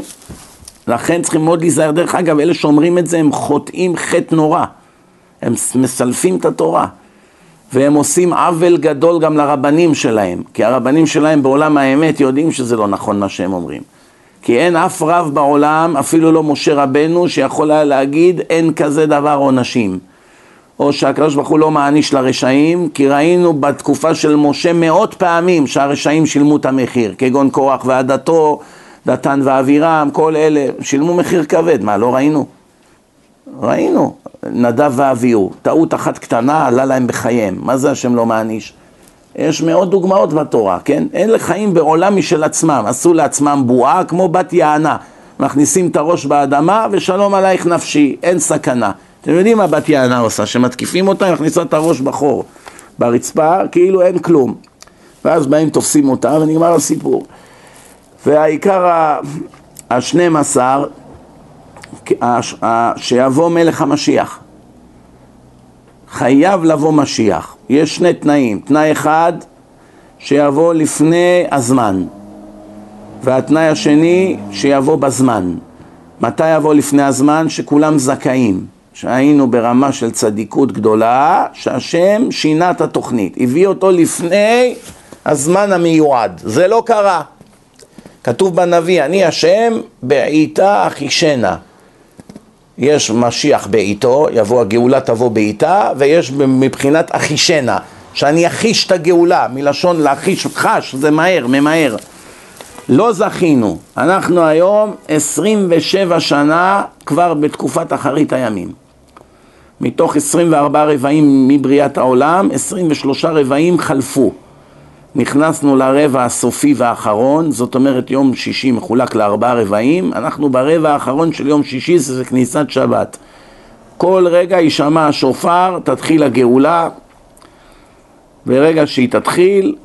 לכן צריכים מאוד להיזהר. דרך אגב, אלה שאומרים את זה הם חוטאים חטא נורא. הם מסלפים את התורה. והם עושים עוול גדול גם לרבנים שלהם, כי הרבנים שלהם בעולם האמת יודעים שזה לא נכון מה שהם אומרים. כי אין אף רב בעולם, אפילו לא משה רבנו, שיכול היה להגיד אין כזה דבר עונשים. או שהקדוש ברוך הוא לא מעניש לרשעים, כי ראינו בתקופה של משה מאות פעמים שהרשעים שילמו את המחיר, כגון קורח ועדתו, דתן ואבירם, כל אלה שילמו מחיר כבד, מה לא ראינו? ראינו, נדב ואביהו, טעות אחת קטנה עלה להם בחייהם, מה זה השם לא מעניש? יש מאות דוגמאות בתורה, כן? אלה חיים בעולם משל עצמם, עשו לעצמם בועה כמו בת יענה, מכניסים את הראש באדמה ושלום עלייך נפשי, אין סכנה. אתם יודעים מה בת יענה עושה, שמתקיפים אותה, היא מכניסה את הראש בחור, ברצפה, כאילו אין כלום. ואז באים תופסים אותה ונגמר הסיפור. והעיקר השנים עשר, שיבוא מלך המשיח. חייב לבוא משיח. יש שני תנאים. תנאי אחד, שיבוא לפני הזמן. והתנאי השני, שיבוא בזמן. מתי יבוא לפני הזמן? שכולם זכאים. שהיינו ברמה של צדיקות גדולה, שהשם שינה את התוכנית. הביא אותו לפני הזמן המיועד. זה לא קרה. כתוב בנביא, אני השם בעיתה אחישנה. יש משיח בעיתו, יבוא הגאולה תבוא בעיתה, ויש מבחינת אחישנה, שאני אחיש את הגאולה, מלשון להחיש, חש, זה מהר, ממהר. לא זכינו, אנחנו היום 27 שנה כבר בתקופת אחרית הימים. מתוך 24 רבעים מבריאת העולם, 23 רבעים חלפו. נכנסנו לרבע הסופי והאחרון, זאת אומרת יום שישי מחולק לארבעה רבעים, אנחנו ברבע האחרון של יום שישי, זה כניסת שבת. כל רגע יישמע השופר, תתחיל הגאולה, ברגע שהיא תתחיל,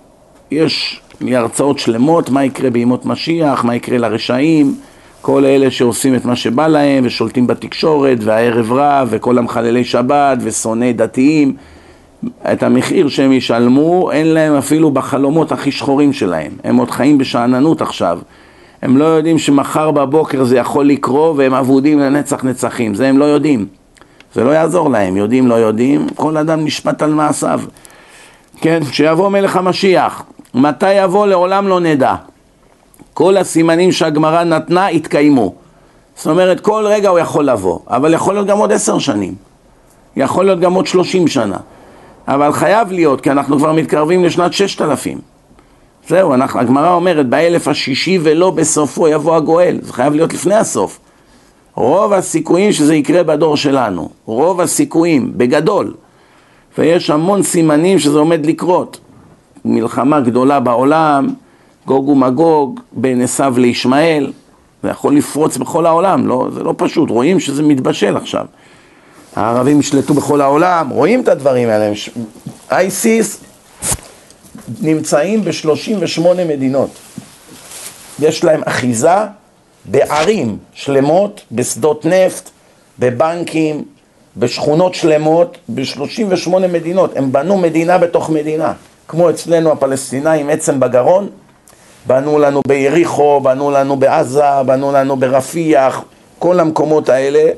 יש לי הרצאות שלמות, מה יקרה בימות משיח, מה יקרה לרשעים, כל אלה שעושים את מה שבא להם ושולטים בתקשורת והערב רב וכל המחללי שבת ושונאי דתיים את המחיר שהם ישלמו, אין להם אפילו בחלומות הכי שחורים שלהם. הם עוד חיים בשאננות עכשיו. הם לא יודעים שמחר בבוקר זה יכול לקרות והם אבודים לנצח נצחים. זה הם לא יודעים. זה לא יעזור להם, יודעים, לא יודעים, כל אדם נשפט על מעשיו. כן, שיבוא מלך המשיח. מתי יבוא לעולם לא נדע. כל הסימנים שהגמרא נתנה התקיימו. זאת אומרת, כל רגע הוא יכול לבוא, אבל יכול להיות גם עוד עשר שנים. יכול להיות גם עוד שלושים שנה. אבל חייב להיות, כי אנחנו כבר מתקרבים לשנת ששת אלפים. זהו, אנחנו, הגמרא אומרת, באלף השישי ולא בסופו יבוא הגואל. זה חייב להיות לפני הסוף. רוב הסיכויים שזה יקרה בדור שלנו. רוב הסיכויים, בגדול. ויש המון סימנים שזה עומד לקרות. מלחמה גדולה בעולם, גוג ומגוג, בין עשיו לישמעאל. זה יכול לפרוץ בכל העולם, לא, זה לא פשוט, רואים שזה מתבשל עכשיו. הערבים ישלטו בכל העולם, רואים את הדברים האלה. אייסיס נמצאים ב-38 מדינות. יש להם אחיזה בערים שלמות, בשדות נפט, בבנקים, בשכונות שלמות, ב-38 מדינות. הם בנו מדינה בתוך מדינה. כמו אצלנו הפלסטינאים, עצם בגרון, בנו לנו ביריחו, בנו לנו בעזה, בנו לנו ברפיח, כל המקומות האלה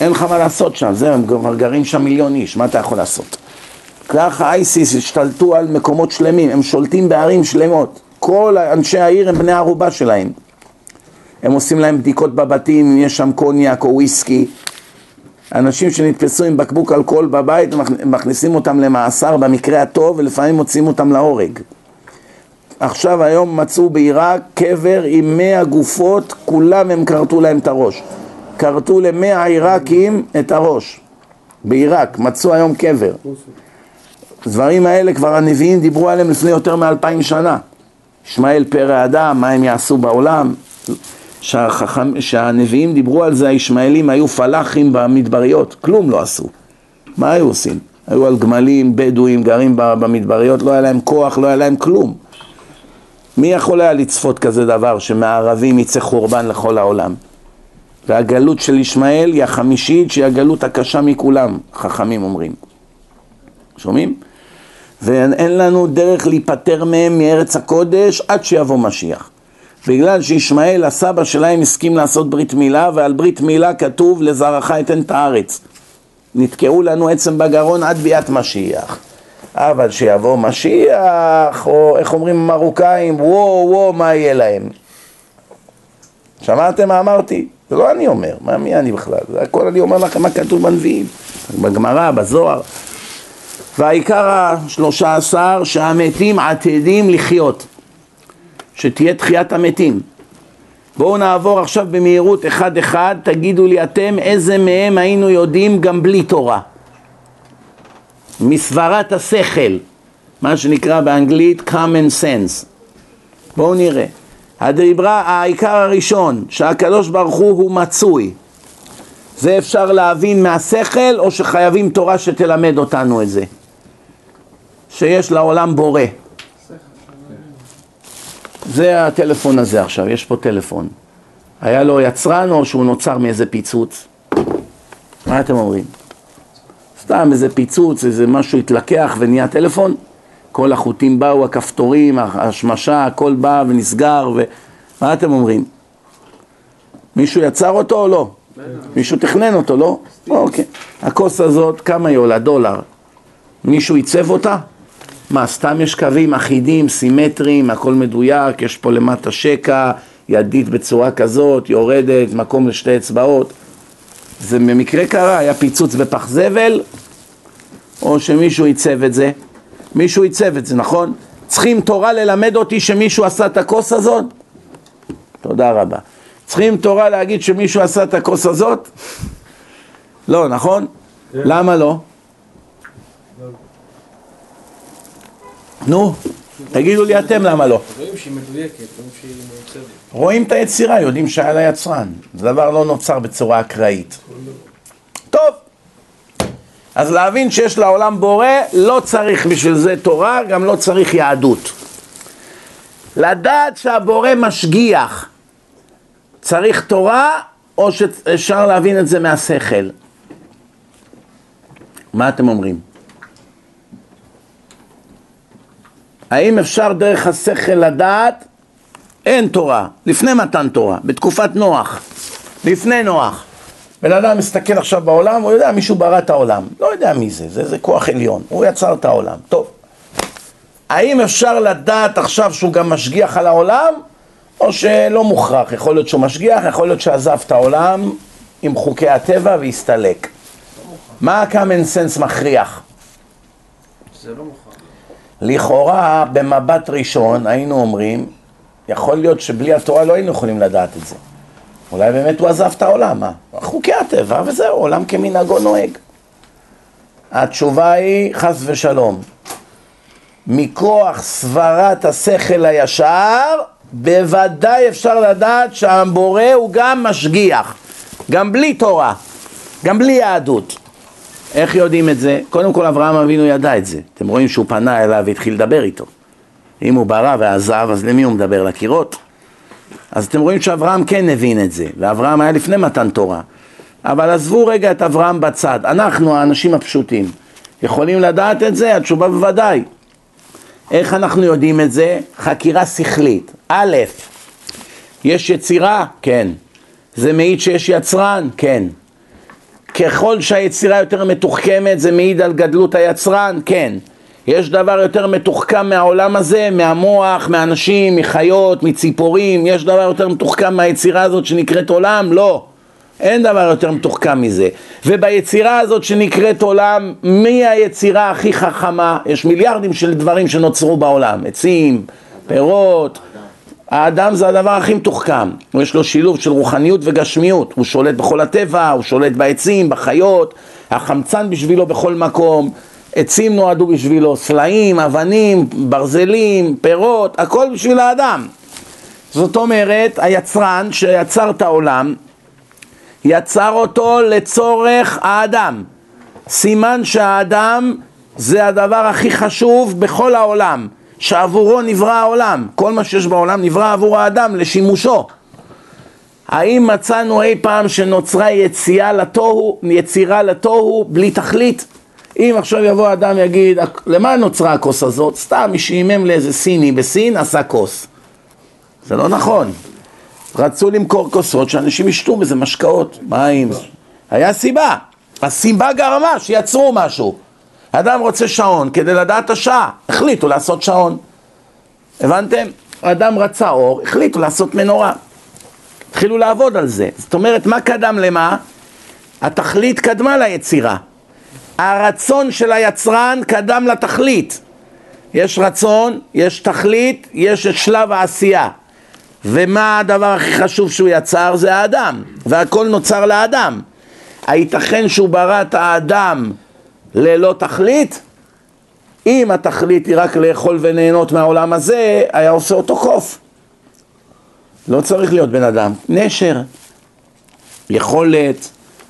אין לך מה לעשות שם, זהו, הם כבר גרים שם מיליון איש, מה אתה יכול לעשות? ככה אייסיס השתלטו על מקומות שלמים, הם שולטים בערים שלמות, כל אנשי העיר הם בני ערובה שלהם. הם עושים להם בדיקות בבתים, אם יש שם קוניאק או וויסקי. אנשים שנתפסו עם בקבוק אלכוהול בבית, מכניסים אותם למאסר במקרה הטוב, ולפעמים מוציאים אותם להורג. עכשיו היום מצאו בעיראק קבר עם מאה גופות, כולם הם כרתו להם את הראש. כרתו למאה עיראקים את הראש בעיראק, מצאו היום קבר. הדברים האלה כבר הנביאים דיברו עליהם לפני יותר מאלפיים שנה. ישמעאל פרא אדם, מה הם יעשו בעולם. שהחכם, שהנביאים דיברו על זה, הישמעאלים היו פלאחים במדבריות, כלום לא עשו. מה היו עושים? היו על גמלים, בדואים, גרים במדבריות, לא היה להם כוח, לא היה להם כלום. מי יכול היה לצפות כזה דבר שמערבים יצא חורבן לכל העולם? והגלות של ישמעאל היא החמישית שהיא הגלות הקשה מכולם, חכמים אומרים. שומעים? ואין לנו דרך להיפטר מהם מארץ הקודש עד שיבוא משיח. בגלל שישמעאל הסבא שלהם הסכים לעשות ברית מילה ועל ברית מילה כתוב לזרעך אתן את הארץ. נתקעו לנו עצם בגרון עד ביאת משיח. אבל שיבוא משיח, או איך אומרים המרוקאים, וואו וואו מה יהיה להם? שמעתם מה אמרתי? זה לא אני אומר, מה, מי אני בכלל? זה הכל אני אומר לכם מה כתוב בנביאים, בגמרא, בזוהר. והעיקר השלושה עשר שהמתים עתידים לחיות, שתהיה תחיית המתים. בואו נעבור עכשיו במהירות אחד אחד, תגידו לי אתם איזה מהם היינו יודעים גם בלי תורה. מסברת השכל, מה שנקרא באנגלית common sense. בואו נראה. הדיברה, העיקר הראשון, שהקדוש ברוך הוא הוא מצוי. זה אפשר להבין מהשכל או שחייבים תורה שתלמד אותנו את זה? שיש לעולם בורא. זה הטלפון הזה עכשיו, יש פה טלפון. היה לו יצרן או שהוא נוצר מאיזה פיצוץ? מה אתם אומרים? סתם איזה פיצוץ, איזה משהו התלקח ונהיה טלפון? כל החוטים באו, הכפתורים, השמשה, הכל בא ונסגר, ו... מה אתם אומרים? מישהו יצר אותו או לא? מישהו תכנן אותו, לא? אוקיי. הכוס הזאת, כמה היא עולה? דולר. מישהו עיצב אותה? מה, סתם יש קווים אחידים, סימטריים, הכל מדויק, יש פה למטה שקע, ידית בצורה כזאת, יורדת, מקום לשתי אצבעות. זה במקרה קרה, היה פיצוץ בפח זבל, או שמישהו עיצב את זה? מישהו עיצב את זה, נכון? צריכים תורה ללמד אותי שמישהו עשה את הכוס הזאת? תודה רבה. צריכים תורה להגיד שמישהו עשה את הכוס הזאת? לא, נכון? כן. למה לא? נו, תגידו לי אתם למה לא. רואים שהיא מדויקת, רואים שהיא מעוצבת. רואים את היצירה, יודעים שהיה לה יצרן. זה דבר לא נוצר בצורה אקראית. טוב, אז להבין שיש לעולם בורא, לא צריך בשביל זה תורה, גם לא צריך יהדות. לדעת שהבורא משגיח, צריך תורה, או שאפשר להבין את זה מהשכל? מה אתם אומרים? האם אפשר דרך השכל לדעת? אין תורה, לפני מתן תורה, בתקופת נוח, לפני נוח. בן אדם מסתכל עכשיו בעולם, הוא יודע, מישהו ברא את העולם. לא יודע מי זה, זה, זה כוח עליון, הוא יצר את העולם. טוב. האם אפשר לדעת עכשיו שהוא גם משגיח על העולם, או שלא מוכרח? יכול להיות שהוא משגיח, יכול להיות שעזב את העולם עם חוקי הטבע והסתלק. מה ה-common sense מכריח? זה לא מוכרח. לכאורה, במבט ראשון, היינו אומרים, יכול להיות שבלי התורה לא היינו יכולים לדעת את זה. אולי באמת הוא עזב את העולם, מה? חוקי הטבע וזהו, עולם כמנהגו נוהג. התשובה היא חס ושלום. מכוח סברת השכל הישר, בוודאי אפשר לדעת שהבורא הוא גם משגיח, גם בלי תורה, גם בלי יהדות. איך יודעים את זה? קודם כל אברהם אבינו ידע את זה. אתם רואים שהוא פנה אליו והתחיל לדבר איתו. אם הוא ברא ועזב, אז למי הוא מדבר? לקירות? אז אתם רואים שאברהם כן הבין את זה, ואברהם היה לפני מתן תורה. אבל עזבו רגע את אברהם בצד, אנחנו האנשים הפשוטים יכולים לדעת את זה? התשובה בוודאי. איך אנחנו יודעים את זה? חקירה שכלית. א', יש יצירה? כן. זה מעיד שיש יצרן? כן. ככל שהיצירה יותר מתוחכמת זה מעיד על גדלות היצרן? כן. יש דבר יותר מתוחכם מהעולם הזה, מהמוח, מאנשים, מחיות, מציפורים, יש דבר יותר מתוחכם מהיצירה הזאת שנקראת עולם? לא. אין דבר יותר מתוחכם מזה. וביצירה הזאת שנקראת עולם, מי היצירה הכי חכמה? יש מיליארדים של דברים שנוצרו בעולם, עצים, פירות. האדם זה הדבר הכי מתוחכם, יש לו שילוב של רוחניות וגשמיות, הוא שולט בכל הטבע, הוא שולט בעצים, בחיות, החמצן בשבילו בכל מקום, עצים נועדו בשבילו, סלעים, אבנים, ברזלים, פירות, הכל בשביל האדם. זאת אומרת, היצרן שיצר את העולם, יצר אותו לצורך האדם. סימן שהאדם זה הדבר הכי חשוב בכל העולם, שעבורו נברא העולם. כל מה שיש בעולם נברא עבור האדם לשימושו. האם מצאנו אי פעם שנוצרה יציאה לתוהו, יצירה לתוהו בלי תכלית? אם עכשיו יבוא אדם ויגיד, למה נוצרה הכוס הזאת? סתם מי שעימם לאיזה סיני בסין עשה כוס. זה לא נכון. רצו למכור כוסות שאנשים ישתו בזה משקאות, מים. היה סיבה. הסיבה גרמה שיצרו משהו. אדם רוצה שעון כדי לדעת את השעה, החליטו לעשות שעון. הבנתם? אדם רצה אור, החליטו לעשות מנורה. התחילו לעבוד על זה. זאת אומרת, מה קדם למה? התכלית קדמה ליצירה. הרצון של היצרן קדם לתכלית. יש רצון, יש תכלית, יש את שלב העשייה. ומה הדבר הכי חשוב שהוא יצר? זה האדם, והכל נוצר לאדם. הייתכן שהוא ברא את האדם ללא תכלית? אם התכלית היא רק לאכול וליהנות מהעולם הזה, היה עושה אותו קוף. לא צריך להיות בן אדם, נשר, יכולת,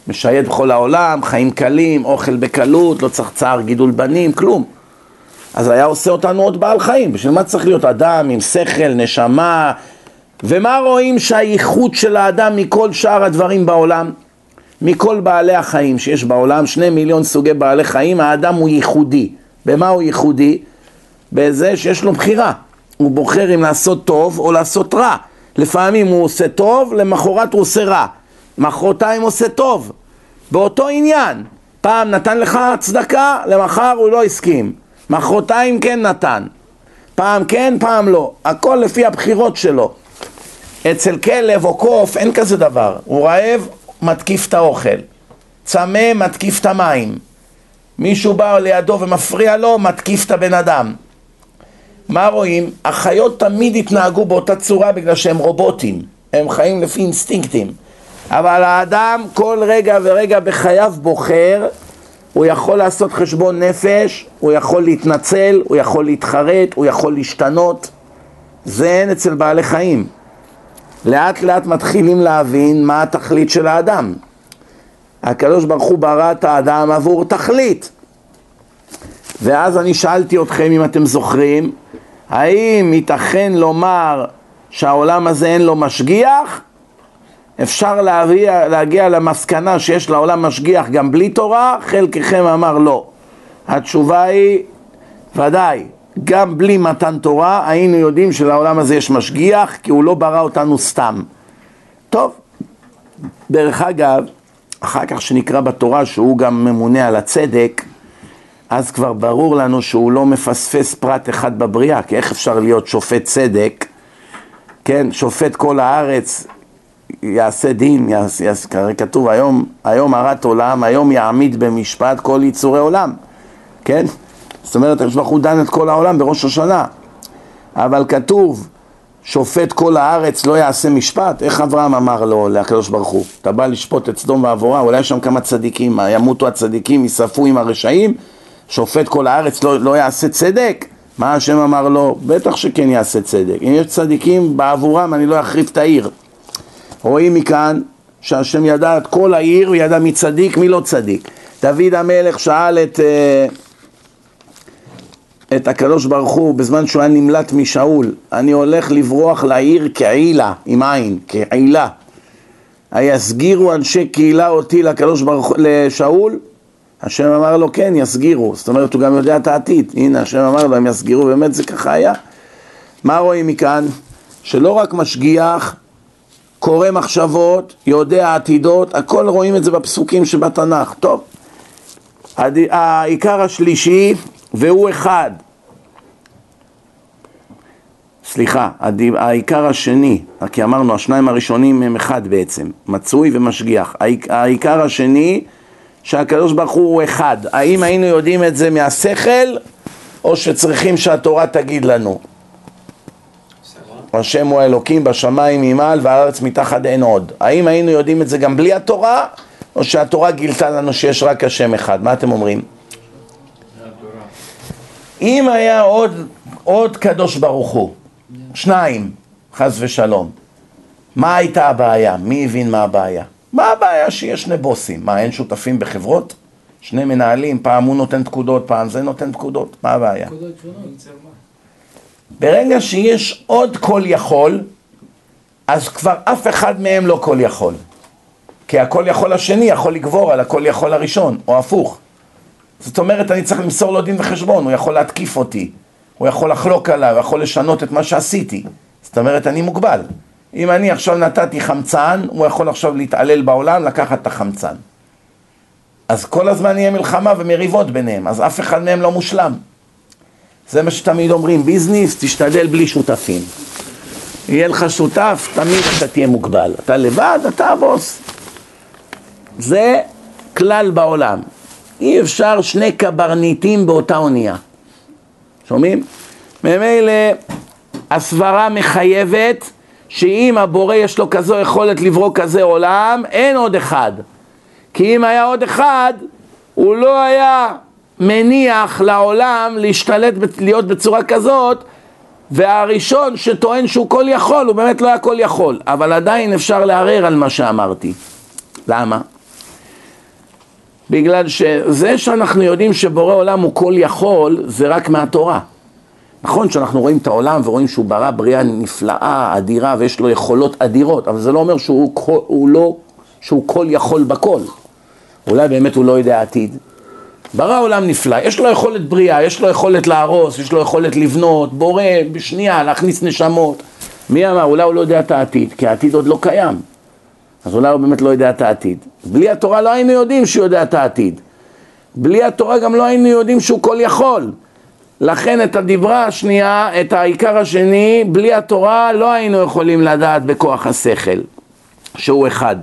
משייט בכל העולם, חיים קלים, אוכל בקלות, לא צריך צער גידול בנים, כלום. אז היה עושה אותנו עוד בעל חיים, בשביל מה צריך להיות אדם עם שכל, נשמה, ומה רואים שהייחוד של האדם מכל שאר הדברים בעולם? מכל בעלי החיים שיש בעולם, שני מיליון סוגי בעלי חיים, האדם הוא ייחודי. במה הוא ייחודי? בזה שיש לו בחירה. הוא בוחר אם לעשות טוב או לעשות רע. לפעמים הוא עושה טוב, למחרת הוא עושה רע. מחרתיים עושה טוב. באותו עניין. פעם נתן לך צדקה, למחר הוא לא הסכים. מחרתיים כן נתן. פעם כן, פעם לא. הכל לפי הבחירות שלו. אצל כלב או קוף אין כזה דבר. הוא רעב, מתקיף את האוכל. צמא, מתקיף את המים. מישהו בא לידו ומפריע לו, מתקיף את הבן אדם. מה רואים? החיות תמיד התנהגו באותה צורה בגלל שהם רובוטים. הם חיים לפי אינסטינקטים. אבל האדם כל רגע ורגע בחייו בוחר, הוא יכול לעשות חשבון נפש, הוא יכול להתנצל, הוא יכול להתחרט, הוא יכול להשתנות. זה אין אצל בעלי חיים. לאט לאט מתחילים להבין מה התכלית של האדם. הקדוש ברוך הוא ברא את האדם עבור תכלית. ואז אני שאלתי אתכם אם אתם זוכרים, האם ייתכן לומר שהעולם הזה אין לו משגיח? אפשר להגיע, להגיע למסקנה שיש לעולם משגיח גם בלי תורה? חלקכם אמר לא. התשובה היא ודאי, גם בלי מתן תורה היינו יודעים שלעולם הזה יש משגיח כי הוא לא ברא אותנו סתם. טוב, דרך אגב, אחר כך שנקרא בתורה שהוא גם ממונה על הצדק, אז כבר ברור לנו שהוא לא מפספס פרט אחד בבריאה, כי איך אפשר להיות שופט צדק, כן, שופט כל הארץ, יעשה דין, יעשה, יעשה, כתוב היום, היום הרת עולם, היום יעמיד במשפט כל יצורי עולם, כן? זאת אומרת, הקדוש ברוך הוא דן את כל העולם בראש השנה, אבל כתוב, שופט כל הארץ לא יעשה משפט, איך אברהם אמר לו לקדוש ברוך הוא? אתה בא לשפוט את סדום ועבורה, אולי יש שם כמה צדיקים, ימותו הצדיקים, יישרפו עם הרשעים? שופט כל הארץ לא, לא יעשה צדק? מה השם אמר לו? בטח שכן יעשה צדק. אם יש צדיקים בעבורם, אני לא אחריב את העיר. רואים מכאן שהשם ידע את כל העיר, וידע מי צדיק, מי לא צדיק. דוד המלך שאל את, אה, את הקדוש ברוך הוא בזמן שהוא היה נמלט משאול, אני הולך לברוח לעיר כעילה, עם עין, כעילה. היסגירו אנשי קהילה אותי לקדוש ברוך הוא, לשאול? השם אמר לו כן, יסגירו. זאת אומרת, הוא גם יודע את העתיד. הנה, השם אמר לו, הם יסגירו, באמת זה ככה היה. מה רואים מכאן? שלא רק משגיח, קורא מחשבות, יודע עתידות, הכל רואים את זה בפסוקים שבתנ"ך. טוב, העיקר השלישי, והוא אחד. סליחה, העיקר השני, כי אמרנו, השניים הראשונים הם אחד בעצם, מצוי ומשגיח. העיקר השני, שהקדוש ברוך הוא אחד. האם היינו יודעים את זה מהשכל, או שצריכים שהתורה תגיד לנו? השם הוא האלוקים בשמיים ממעל והארץ מתחת אין עוד. האם היינו יודעים את זה גם בלי התורה, או שהתורה גילתה לנו שיש רק השם אחד? מה אתם אומרים? אם היה עוד, עוד קדוש ברוך הוא, שניים, חס ושלום, מה הייתה הבעיה? מי הבין מה הבעיה? מה הבעיה שיש שני בוסים? מה, אין שותפים בחברות? שני מנהלים, פעם הוא נותן פקודות, פעם זה נותן פקודות, מה הבעיה? ברגע שיש עוד כל יכול, אז כבר אף אחד מהם לא כל יכול. כי הכל יכול השני יכול לגבור על הכל יכול הראשון, או הפוך. זאת אומרת, אני צריך למסור לו דין וחשבון, הוא יכול להתקיף אותי, הוא יכול לחלוק עליו, הוא יכול לשנות את מה שעשיתי. זאת אומרת, אני מוגבל. אם אני עכשיו נתתי חמצן, הוא יכול עכשיו להתעלל בעולם, לקחת את החמצן. אז כל הזמן יהיה מלחמה ומריבות ביניהם, אז אף אחד מהם לא מושלם. זה מה שתמיד אומרים, ביזנס, תשתדל בלי שותפים. יהיה לך שותף, תמיד אתה תהיה מוגבל. אתה לבד, אתה הבוס. זה כלל בעולם. אי אפשר שני קברניטים באותה אונייה. שומעים? ממילא הסברה מחייבת שאם הבורא יש לו כזו יכולת לברוא כזה עולם, אין עוד אחד. כי אם היה עוד אחד, הוא לא היה מניח לעולם להשתלט, להיות בצורה כזאת, והראשון שטוען שהוא כל יכול, הוא באמת לא היה כל יכול. אבל עדיין אפשר לערער על מה שאמרתי. למה? בגלל שזה שאנחנו יודעים שבורא עולם הוא כל יכול, זה רק מהתורה. נכון שאנחנו רואים את העולם ורואים שהוא ברא בריאה נפלאה, אדירה, ויש לו יכולות אדירות, אבל זה לא אומר שהוא, הוא לא, שהוא כל יכול בכל. אולי באמת הוא לא יודע עתיד. ברא עולם נפלא, יש לו יכולת בריאה, יש לו יכולת להרוס, יש לו יכולת לבנות, בורא בשנייה, להכניס נשמות. מי אמר? אולי הוא לא יודע את העתיד, כי העתיד עוד לא קיים. אז אולי הוא באמת לא יודע את העתיד. בלי התורה לא היינו יודעים שהוא יודע את העתיד. בלי התורה גם לא היינו יודעים שהוא כל יכול. לכן את הדיברה השנייה, את העיקר השני, בלי התורה לא היינו יכולים לדעת בכוח השכל, שהוא אחד.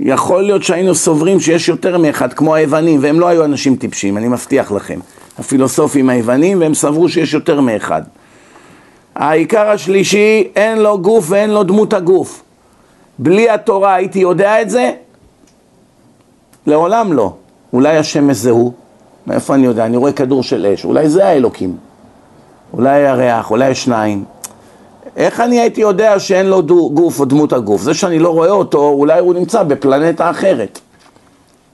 יכול להיות שהיינו סוברים שיש יותר מאחד, כמו היוונים, והם לא היו אנשים טיפשים, אני מבטיח לכם. הפילוסופים היוונים, והם סברו שיש יותר מאחד. העיקר השלישי, אין לו גוף ואין לו דמות הגוף. בלי התורה הייתי יודע את זה? לעולם לא. אולי השמש זה הוא? מאיפה אני יודע? אני רואה כדור של אש. אולי זה האלוקים. אולי הירח, אולי שניים. איך אני הייתי יודע שאין לו דו, גוף או דמות הגוף? זה שאני לא רואה אותו, אולי הוא נמצא בפלנטה אחרת.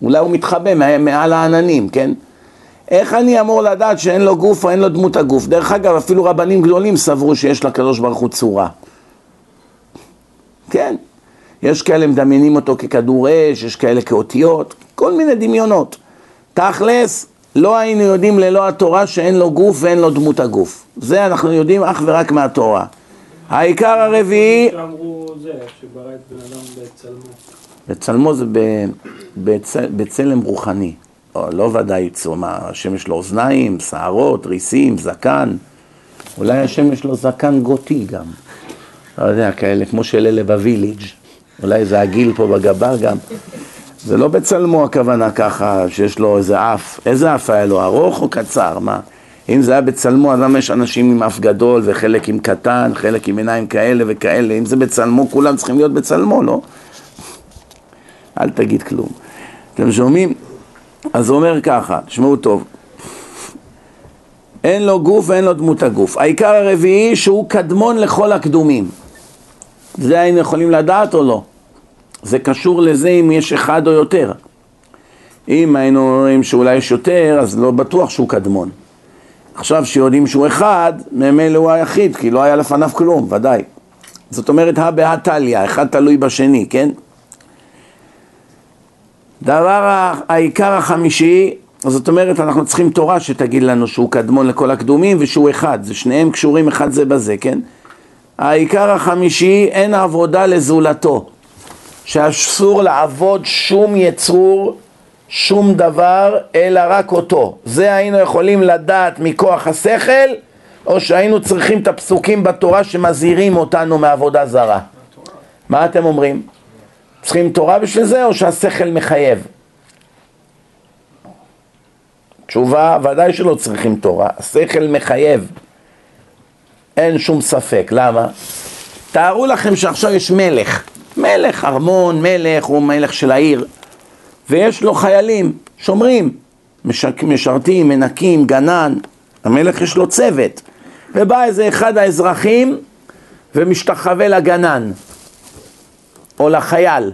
אולי הוא מתחבא מעל העננים, כן? איך אני אמור לדעת שאין לו גוף או אין לו דמות הגוף? דרך אגב, אפילו רבנים גדולים סברו שיש לקדוש ברוך הוא צורה. כן, יש כאלה מדמיינים אותו ככדור אש, יש כאלה כאותיות, כל מיני דמיונות. תכלס, לא היינו יודעים ללא התורה שאין לו גוף ואין לו דמות הגוף. זה אנחנו יודעים אך ורק מהתורה. העיקר הרביעי... שאמרו זה, שברא את בן אדם בצלמו. בצלמו זה בצל, בצלם רוחני. לא, לא ודאי מה, השם יש לו אוזניים, שערות, ריסים, זקן. אולי השם יש לו זקן גותי גם. לא יודע, כאלה כמו של אלה בוויליג'. אולי זה הגיל פה בגבה גם. זה לא בצלמו הכוונה ככה, שיש לו איזה אף. איזה אף היה לו, ארוך או קצר? מה? אם זה היה בצלמו, אז למה יש אנשים עם אף גדול וחלק עם קטן, חלק עם עיניים כאלה וכאלה? אם זה בצלמו, כולם צריכים להיות בצלמו, לא? אל תגיד כלום. אתם שומעים? אז הוא אומר ככה, תשמעו טוב. אין לו גוף ואין לו דמות הגוף. העיקר הרביעי שהוא קדמון לכל הקדומים. זה היינו יכולים לדעת או לא? זה קשור לזה אם יש אחד או יותר. אם היינו רואים שאולי יש יותר, אז לא בטוח שהוא קדמון. עכשיו שיודעים שהוא אחד, ממילא הוא היחיד, כי לא היה לפניו כלום, ודאי. זאת אומרת, בהא תליא, אחד תלוי בשני, כן? דבר העיקר החמישי, זאת אומרת, אנחנו צריכים תורה שתגיד לנו שהוא קדמון לכל הקדומים ושהוא אחד, זה שניהם קשורים אחד זה בזה, כן? העיקר החמישי, אין עבודה לזולתו, שאסור לעבוד שום יצרור שום דבר, אלא רק אותו. זה היינו יכולים לדעת מכוח השכל, או שהיינו צריכים את הפסוקים בתורה שמזהירים אותנו מעבודה זרה. מה אתם אומרים? צריכים תורה בשביל זה, או שהשכל מחייב? תשובה, ודאי שלא צריכים תורה, השכל מחייב. אין שום ספק, למה? תארו לכם שעכשיו יש מלך, מלך, ארמון, מלך, הוא מלך של העיר, ויש לו חיילים, שומרים, משרתים, מנקים, גנן, המלך יש לו צוות, ובא איזה אחד האזרחים ומשתחווה לגנן, או לחייל,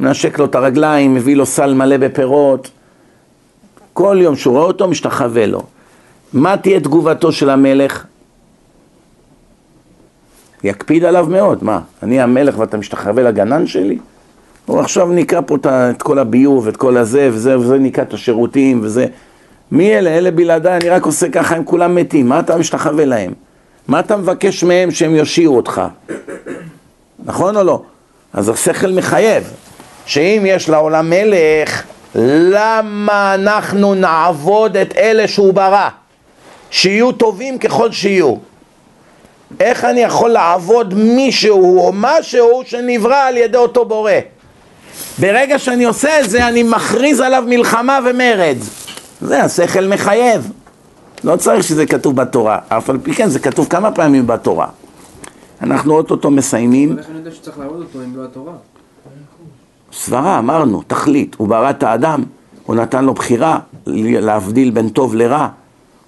מנשק לו את הרגליים, מביא לו סל מלא בפירות, כל יום שהוא רואה אותו משתחווה לו. מה תהיה תגובתו של המלך? יקפיד עליו מאוד, מה? אני המלך ואתה משתחווה לגנן שלי? הוא עכשיו ניקה פה את כל הביוב ואת כל הזה, וזה, וזה ניקה את השירותים, וזה... מי אלה? אלה בלעדיי, אני רק עושה ככה, הם כולם מתים, מה אתה משתחווה להם? מה אתה מבקש מהם שהם יושיעו אותך? נכון או לא? אז השכל מחייב, שאם יש לעולם מלך, למה אנחנו נעבוד את אלה שהוא ברא? שיהיו טובים ככל שיהיו. איך אני יכול לעבוד מישהו או משהו שנברא על ידי אותו בורא? ברגע שאני עושה את זה, אני מכריז עליו מלחמה ומרד. זה השכל מחייב. לא צריך שזה כתוב בתורה, אף על פי כן זה כתוב כמה פעמים בתורה. אנחנו אוטוטו מסיימים. איך אני יודע שצריך לעבוד אותו אם לא התורה? סברה, אמרנו, תכלית. הוא ברא את האדם, הוא נתן לו בחירה להבדיל בין טוב לרע.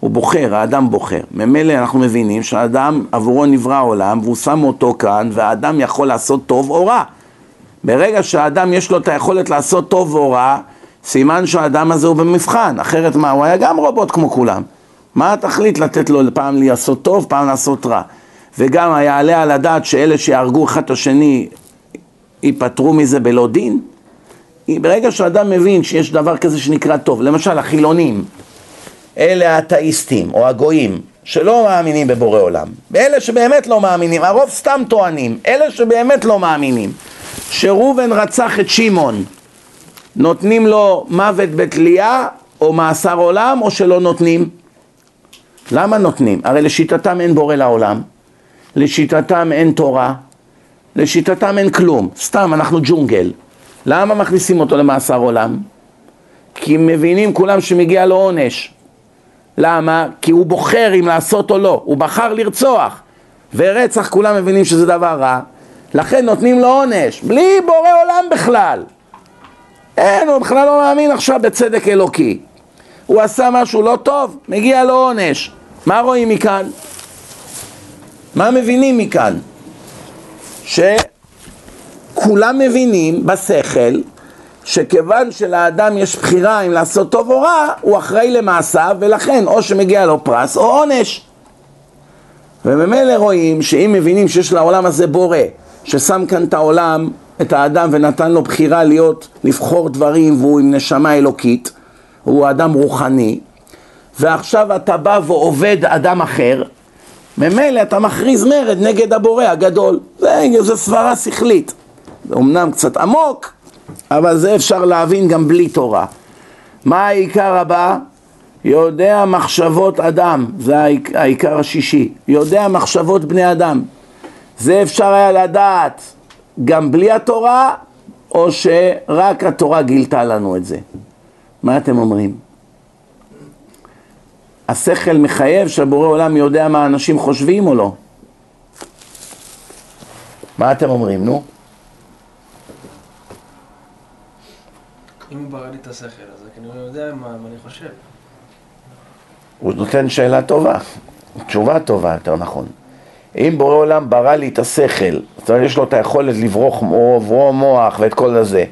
הוא בוחר, האדם בוחר. ממילא אנחנו מבינים שהאדם עבורו נברא העולם והוא שם אותו כאן והאדם יכול לעשות טוב או רע. ברגע שהאדם יש לו את היכולת לעשות טוב או רע, סימן שהאדם הזה הוא במבחן, אחרת מה, הוא היה גם רובוט כמו כולם. מה התכלית לתת לו פעם לעשות טוב, פעם לעשות רע? וגם היעלה על הדעת שאלה שיהרגו אחד את השני ייפטרו מזה בלא דין? ברגע שאדם מבין שיש דבר כזה שנקרא טוב, למשל החילונים, אלה האתאיסטים או הגויים שלא מאמינים בבורא עולם, ואלה שבאמת לא מאמינים, הרוב סתם טוענים, אלה שבאמת לא מאמינים, שראובן רצח את שמעון, נותנים לו מוות בתלייה או מאסר עולם או שלא נותנים? למה נותנים? הרי לשיטתם אין בורא לעולם, לשיטתם אין תורה, לשיטתם אין כלום, סתם אנחנו ג'ונגל. למה מכניסים אותו למאסר עולם? כי מבינים כולם שמגיע לו עונש. למה? כי הוא בוחר אם לעשות או לא, הוא בחר לרצוח. ורצח כולם מבינים שזה דבר רע, לכן נותנים לו עונש, בלי בורא עולם בכלל. אין, הוא בכלל לא מאמין עכשיו בצדק אלוקי. הוא עשה משהו לא טוב, מגיע לו עונש. מה רואים מכאן? מה מבינים מכאן? שכולם מבינים בשכל שכיוון שלאדם יש בחירה אם לעשות טוב או רע, הוא אחראי למעשיו ולכן או שמגיע לו פרס או עונש. וממילא רואים שאם מבינים שיש לעולם הזה בורא, ששם כאן את העולם, את האדם ונתן לו בחירה להיות, לבחור דברים והוא עם נשמה אלוקית, הוא אדם רוחני, ועכשיו אתה בא ועובד אדם אחר, ממילא אתה מכריז מרד נגד הבורא הגדול. זה, זה סברה שכלית. אמנם קצת עמוק, אבל זה אפשר להבין גם בלי תורה. מה העיקר הבא? יודע מחשבות אדם, זה העיקר השישי. יודע מחשבות בני אדם. זה אפשר היה לדעת גם בלי התורה, או שרק התורה גילתה לנו את זה. מה אתם אומרים? השכל מחייב שהבורא עולם יודע מה אנשים חושבים או לא? מה אתם אומרים, נו? אם הוא ברא לי את השכל הזה, כנראה הוא יודע מה, מה אני חושב. הוא נותן שאלה טובה, תשובה טובה, יותר נכון. אם בורא עולם ברא לי את השכל, זאת אומרת, יש לו את היכולת לברוך לברוא מוח ואת כל הזה,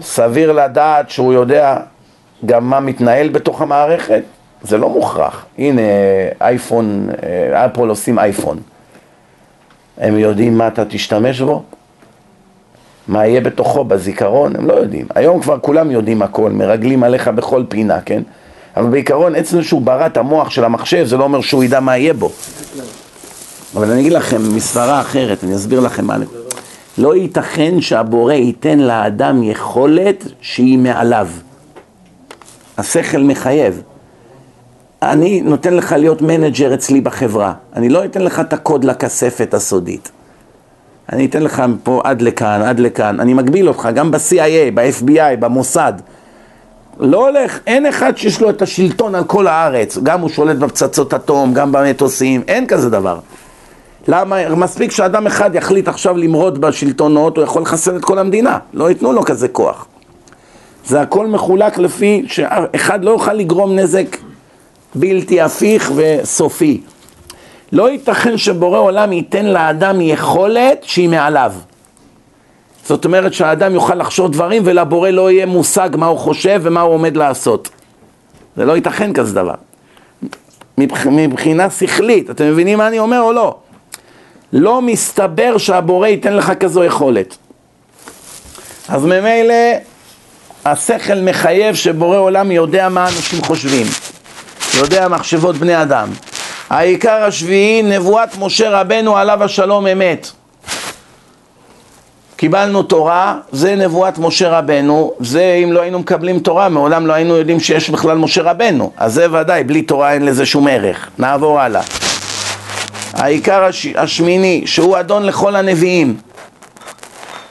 סביר לדעת שהוא יודע גם מה מתנהל בתוך המערכת? זה לא מוכרח. הנה, אייפון, אה, אפל עושים אייפון. הם יודעים מה אתה תשתמש בו? מה יהיה בתוכו, בזיכרון? הם לא יודעים. היום כבר כולם יודעים הכל, מרגלים עליך בכל פינה, כן? אבל בעיקרון, עצם שהוא ברא את המוח של המחשב, זה לא אומר שהוא ידע מה יהיה בו. אבל אני אגיד לכם מסברה אחרת, אני אסביר לכם מה... לא ייתכן שהבורא ייתן לאדם יכולת שהיא מעליו. השכל מחייב. אני נותן לך להיות manager אצלי בחברה, אני לא אתן לך את הקוד לכספת הסודית. אני אתן לך פה עד לכאן, עד לכאן, אני מגביל אותך, גם ב-CIA, ב-FBI, במוסד. לא הולך, אין אחד שיש לו את השלטון על כל הארץ, גם הוא שולט בפצצות אטום, גם במטוסים, אין כזה דבר. למה? מספיק שאדם אחד יחליט עכשיו למרוד בשלטונות, הוא יכול לחסל את כל המדינה, לא ייתנו לו כזה כוח. זה הכל מחולק לפי שאחד לא יוכל לגרום נזק בלתי הפיך וסופי. לא ייתכן שבורא עולם ייתן לאדם יכולת שהיא מעליו. זאת אומרת שהאדם יוכל לחשוב דברים ולבורא לא יהיה מושג מה הוא חושב ומה הוא עומד לעשות. זה לא ייתכן כזה דבר. מבחינה שכלית, אתם מבינים מה אני אומר או לא? לא מסתבר שהבורא ייתן לך כזו יכולת. אז ממילא השכל מחייב שבורא עולם יודע מה אנשים חושבים. יודע מחשבות בני אדם. העיקר השביעי, נבואת משה רבנו עליו השלום אמת. קיבלנו תורה, זה נבואת משה רבנו, זה אם לא היינו מקבלים תורה, מעולם לא היינו יודעים שיש בכלל משה רבנו. אז זה ודאי, בלי תורה אין לזה שום ערך. נעבור הלאה. העיקר הש... השמיני, שהוא אדון לכל הנביאים.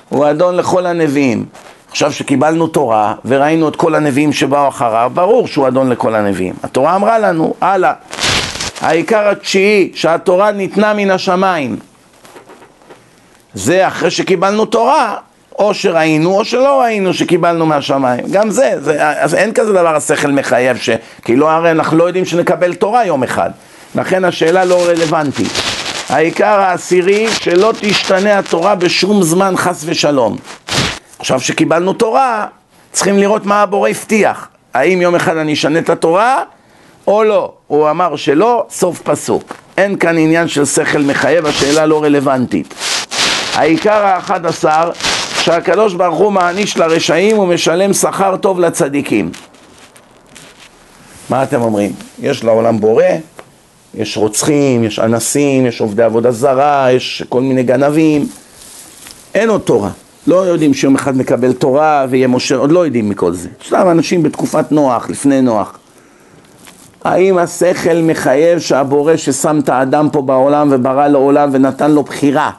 הוא אדון לכל הנביאים. עכשיו שקיבלנו תורה וראינו את כל הנביאים שבאו אחריו, ברור שהוא אדון לכל הנביאים. התורה אמרה לנו, הלאה. העיקר התשיעי, שהתורה ניתנה מן השמיים. זה אחרי שקיבלנו תורה, או שראינו או שלא ראינו שקיבלנו מהשמיים. גם זה, זה אז אין כזה דבר השכל מחייב, ש... כי לא, הרי אנחנו לא יודעים שנקבל תורה יום אחד. לכן השאלה לא רלוונטית. העיקר העשירי, שלא תשתנה התורה בשום זמן חס ושלום. עכשיו שקיבלנו תורה, צריכים לראות מה הבורא הבטיח. האם יום אחד אני אשנה את התורה או לא. הוא אמר שלא, סוף פסוק. אין כאן עניין של שכל מחייב, השאלה לא רלוונטית. העיקר האחד עשר, שהקדוש ברוך הוא מעניש לרשעים ומשלם שכר טוב לצדיקים. מה אתם אומרים? יש לעולם בורא, יש רוצחים, יש אנסים, יש עובדי עבודה זרה, יש כל מיני גנבים. אין עוד תורה. לא יודעים שיום אחד מקבל תורה ויהיה משה, עוד לא יודעים מכל זה. סתם אנשים בתקופת נוח, לפני נוח. האם השכל מחייב שהבורא ששם את האדם פה בעולם וברא לו עולם ונתן לו בחירה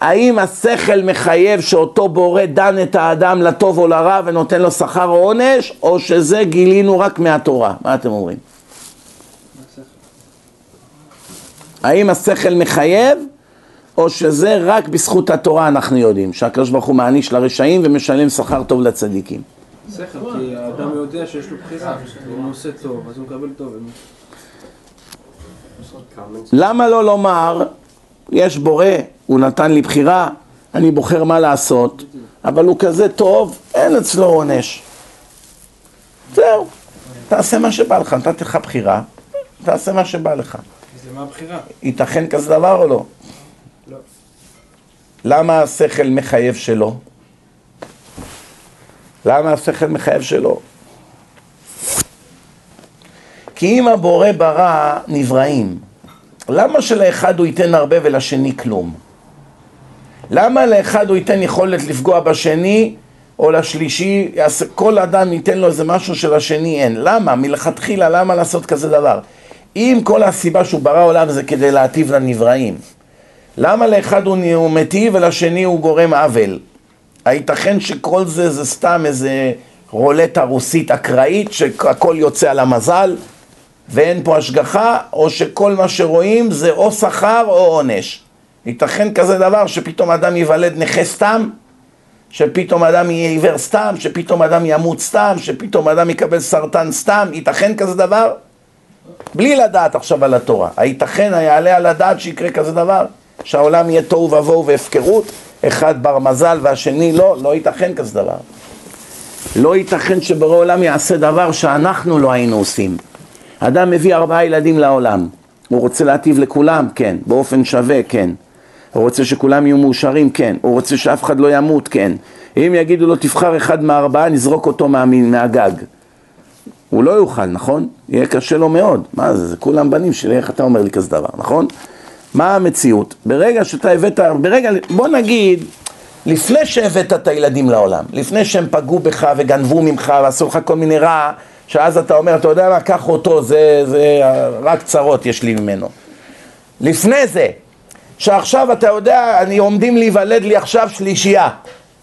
האם השכל מחייב שאותו בורא דן את האדם לטוב או לרע ונותן לו שכר או עונש או שזה גילינו רק מהתורה? מה אתם אומרים? האם השכל מחייב או שזה רק בזכות התורה אנחנו יודעים שהקדוש ברוך הוא מעניש לרשעים ומשלם שכר טוב לצדיקים? שכל, כי האדם יודע שיש לו בחירה, אם הוא עושה טוב, אז הוא מקבל טוב. למה לא לומר, יש בורא, הוא נתן לי בחירה, אני בוחר מה לעשות, אבל הוא כזה טוב, אין אצלו עונש. זהו, תעשה מה שבא לך, נתתי לך בחירה, תעשה מה שבא לך. למה הבחירה? ייתכן כזה דבר או לא? לא. למה השכל מחייב שלא? למה השכל מחייב שלא? כי אם הבורא ברא נבראים, למה שלאחד הוא ייתן הרבה ולשני כלום? למה לאחד הוא ייתן יכולת לפגוע בשני או לשלישי, כל אדם ייתן לו איזה משהו שלשני אין? למה? מלכתחילה למה לעשות כזה דבר? אם כל הסיבה שהוא ברא עולם זה כדי להטיב לנבראים, למה לאחד הוא מיטיב ולשני הוא גורם עוול? הייתכן שכל זה זה סתם איזה רולטה רוסית אקראית שהכל יוצא על המזל ואין פה השגחה או שכל מה שרואים זה או שכר או עונש? ייתכן כזה דבר שפתאום אדם ייוולד נכה סתם? שפתאום אדם יהיה עיוור סתם, שפתאום אדם ימות סתם, שפתאום אדם יקבל סרטן סתם, ייתכן כזה דבר? בלי לדעת עכשיו על התורה. הייתכן, היעלה על הדעת שיקרה כזה דבר? שהעולם יהיה תוהו ובוהו והפקרות? אחד בר מזל והשני לא, לא ייתכן כזה דבר. לא ייתכן שבורא עולם יעשה דבר שאנחנו לא היינו עושים. אדם מביא ארבעה ילדים לעולם, הוא רוצה להטיב לכולם? כן. באופן שווה? כן. הוא רוצה שכולם יהיו מאושרים? כן. הוא רוצה שאף אחד לא ימות? כן. אם יגידו לו תבחר אחד מהארבעה, נזרוק אותו מה, מהגג. הוא לא יוכל, נכון? יהיה קשה לו מאוד. מה זה, זה כולם בנים שלי, איך אתה אומר לי כזה דבר, נכון? מה המציאות? ברגע שאתה הבאת, ברגע, בוא נגיד, לפני שהבאת את הילדים לעולם, לפני שהם פגעו בך וגנבו ממך ועשו לך כל מיני רע, שאז אתה אומר, אתה יודע מה, קח אותו, זה, זה, רק צרות יש לי ממנו. לפני זה, שעכשיו אתה יודע, אני עומדים להיוולד לי עכשיו שלישייה,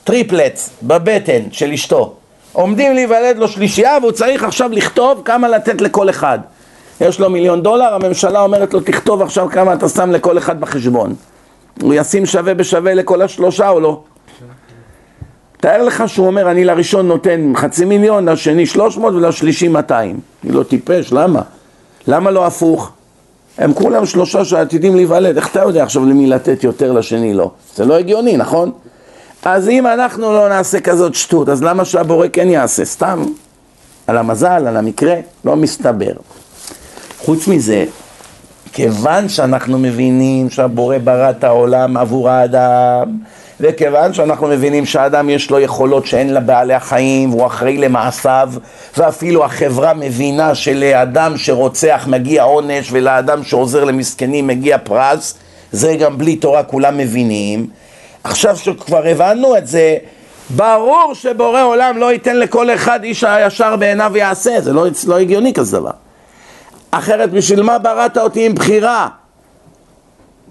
triplets, בבטן של אשתו. עומדים להיוולד לו שלישייה והוא צריך עכשיו לכתוב כמה לתת לכל אחד. יש לו מיליון דולר, הממשלה אומרת לו תכתוב עכשיו כמה אתה שם לכל אחד בחשבון. הוא ישים שווה בשווה לכל השלושה או לא? תאר לך שהוא אומר אני לראשון נותן חצי מיליון, לשני שלוש מאות ולשלישי מאתיים. אני לא טיפש, למה? למה לא הפוך? הם כולם שלושה שעתידים להיוולד, איך אתה יודע עכשיו למי לתת יותר לשני לא? זה לא הגיוני, נכון? אז אם אנחנו לא נעשה כזאת שטות, אז למה שהבורא כן יעשה? סתם, על המזל, על המקרה, לא מסתבר. חוץ מזה, כיוון שאנחנו מבינים שהבורא ברא את העולם עבור האדם, וכיוון שאנחנו מבינים שהאדם יש לו יכולות שאין לבעלי החיים והוא אחראי למעשיו ואפילו החברה מבינה שלאדם שרוצח מגיע עונש ולאדם שעוזר למסכנים מגיע פרס זה גם בלי תורה כולם מבינים עכשיו שכבר הבנו את זה ברור שבורא עולם לא ייתן לכל אחד איש הישר בעיניו יעשה זה לא, לא הגיוני כזה דבר אחרת בשביל מה בראת אותי עם בחירה?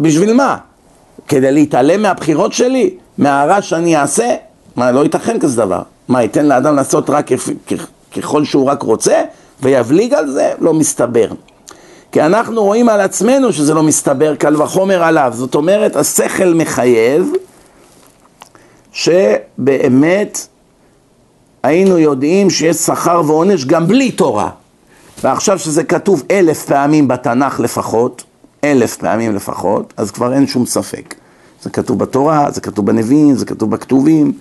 בשביל מה? כדי להתעלם מהבחירות שלי? מהרע שאני אעשה? מה, לא ייתכן כזה דבר. מה, ייתן לאדם לעשות רק ככל שהוא רק רוצה, ויבליג על זה? לא מסתבר. כי אנחנו רואים על עצמנו שזה לא מסתבר, קל וחומר עליו. זאת אומרת, השכל מחייב שבאמת היינו יודעים שיש שכר ועונש גם בלי תורה. ועכשיו שזה כתוב אלף פעמים בתנ"ך לפחות, אלף פעמים לפחות, אז כבר אין שום ספק. זה כתוב בתורה, זה כתוב בנביאים, זה כתוב בכתובים.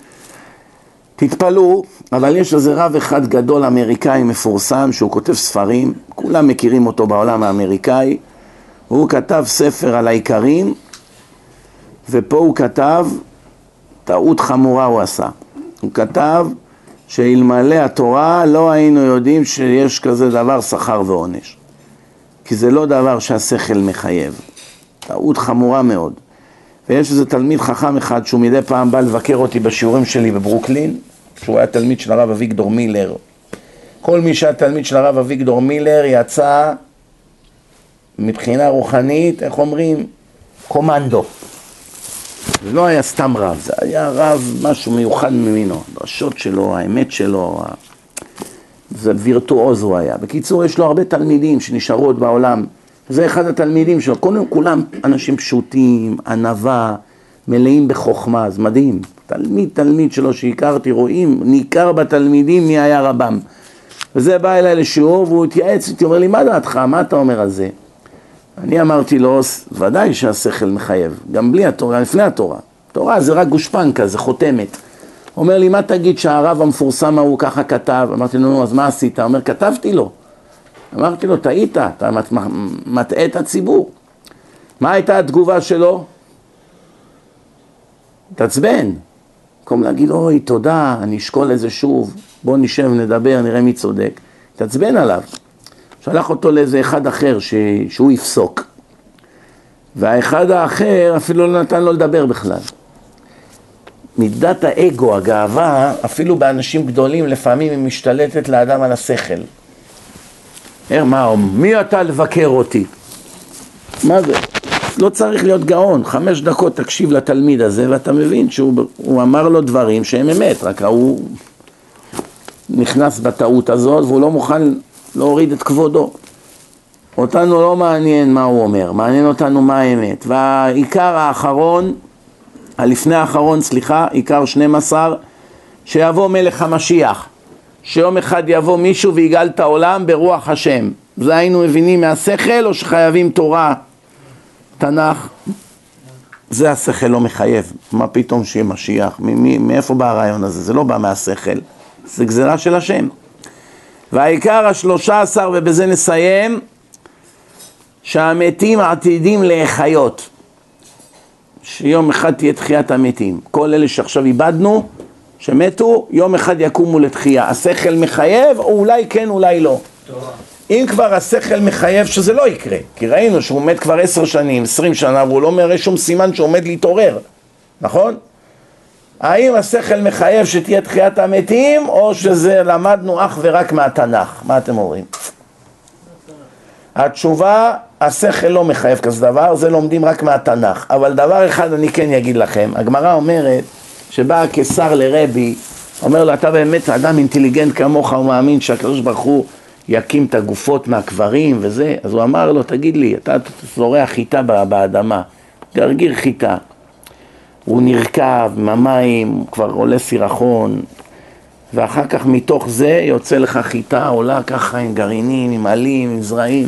תתפלאו, אבל יש איזה רב אחד גדול אמריקאי מפורסם שהוא כותב ספרים, כולם מכירים אותו בעולם האמריקאי, הוא כתב ספר על העיקרים, ופה הוא כתב, טעות חמורה הוא עשה. הוא כתב שאלמלא התורה לא היינו יודעים שיש כזה דבר שכר ועונש. כי זה לא דבר שהשכל מחייב. טעות חמורה מאוד. ויש איזה תלמיד חכם אחד שהוא מדי פעם בא לבקר אותי בשיעורים שלי בברוקלין, שהוא היה תלמיד של הרב אביגדור מילר. כל מי שהיה תלמיד של הרב אביגדור מילר יצא מבחינה רוחנית, איך אומרים? קומנדו. זה לא היה סתם רב, זה היה רב משהו מיוחד ממינו, הדרשות שלו, האמת שלו, זה וירטואוז הוא היה. בקיצור, יש לו הרבה תלמידים שנשארו עוד בעולם. זה אחד התלמידים שלו. קודם כולם אנשים פשוטים, ענווה, מלאים בחוכמה, זה מדהים. תלמיד תלמיד שלו שהכרתי, רואים, ניכר בתלמידים מי היה רבם. וזה בא אליי לשיעור והוא התייעץ איתי, אומר לי, מה דעתך, מה אתה אומר על זה? אני אמרתי לו, ודאי שהשכל מחייב, גם בלי התורה, לפני התורה. תורה זה רק גושפנקה, זה חותמת. אומר לי, מה תגיד שהרב המפורסם ההוא ככה כתב? אמרתי לו, נו, אז מה עשית? אומר, כתבתי לו. אמרתי לו, טעית, אתה מט- מטעה את הציבור. מה הייתה התגובה שלו? התעצבן. במקום להגיד, אוי, תודה, אני אשקול את זה שוב, בוא נשב, נדבר, נראה מי צודק. התעצבן עליו. שלח אותו לאיזה אחד אחר ש... שהוא יפסוק. והאחד האחר אפילו לא נתן לו לדבר בכלל. מידת האגו, הגאווה, אפילו באנשים גדולים, לפעמים היא משתלטת לאדם על השכל. מה, מי אתה לבקר אותי? מה זה? לא צריך להיות גאון, חמש דקות תקשיב לתלמיד הזה ואתה מבין שהוא הוא אמר לו דברים שהם אמת, רק ההוא נכנס בטעות הזאת והוא לא מוכן להוריד את כבודו. אותנו לא מעניין מה הוא אומר, מעניין אותנו מה האמת. והעיקר האחרון, הלפני האחרון, סליחה, עיקר 12, שיבוא מלך המשיח. שיום אחד יבוא מישהו ויגאל את העולם ברוח השם. זה היינו מבינים מהשכל או שחייבים תורה, תנ"ך? זה השכל לא מחייב. מה פתאום שיהיה משיח? מאיפה בא הרעיון הזה? זה לא בא מהשכל, זה גזירה של השם. והעיקר השלושה עשר, ובזה נסיים, שהמתים עתידים להחיות. שיום אחד תהיה תחיית המתים. כל אלה שעכשיו איבדנו, שמתו, יום אחד יקומו לתחייה. השכל מחייב, או אולי כן, אולי לא. אם כבר השכל מחייב שזה לא יקרה, כי ראינו שהוא מת כבר עשר שנים, עשרים שנה, והוא לא מראה שום סימן שהוא עומד להתעורר, נכון? האם השכל מחייב שתהיה תחיית המתים, או שזה למדנו אך ורק מהתנ"ך? מה אתם אומרים? התשובה, השכל לא מחייב כזה דבר, זה לומדים רק מהתנ"ך. אבל דבר אחד אני כן אגיד לכם, הגמרא אומרת שבא הקיסר לרבי, אומר לו, אתה באמת אדם אינטליגנט כמוך, הוא מאמין שהקדוש ברוך הוא יקים את הגופות מהקברים וזה, אז הוא אמר לו, תגיד לי, אתה זורע חיטה באדמה, גרגיר חיטה. הוא נרקב עם המים, הוא כבר עולה סירחון, ואחר כך מתוך זה יוצא לך חיטה עולה ככה עם גרעינים, עם עלים, עם זרעים.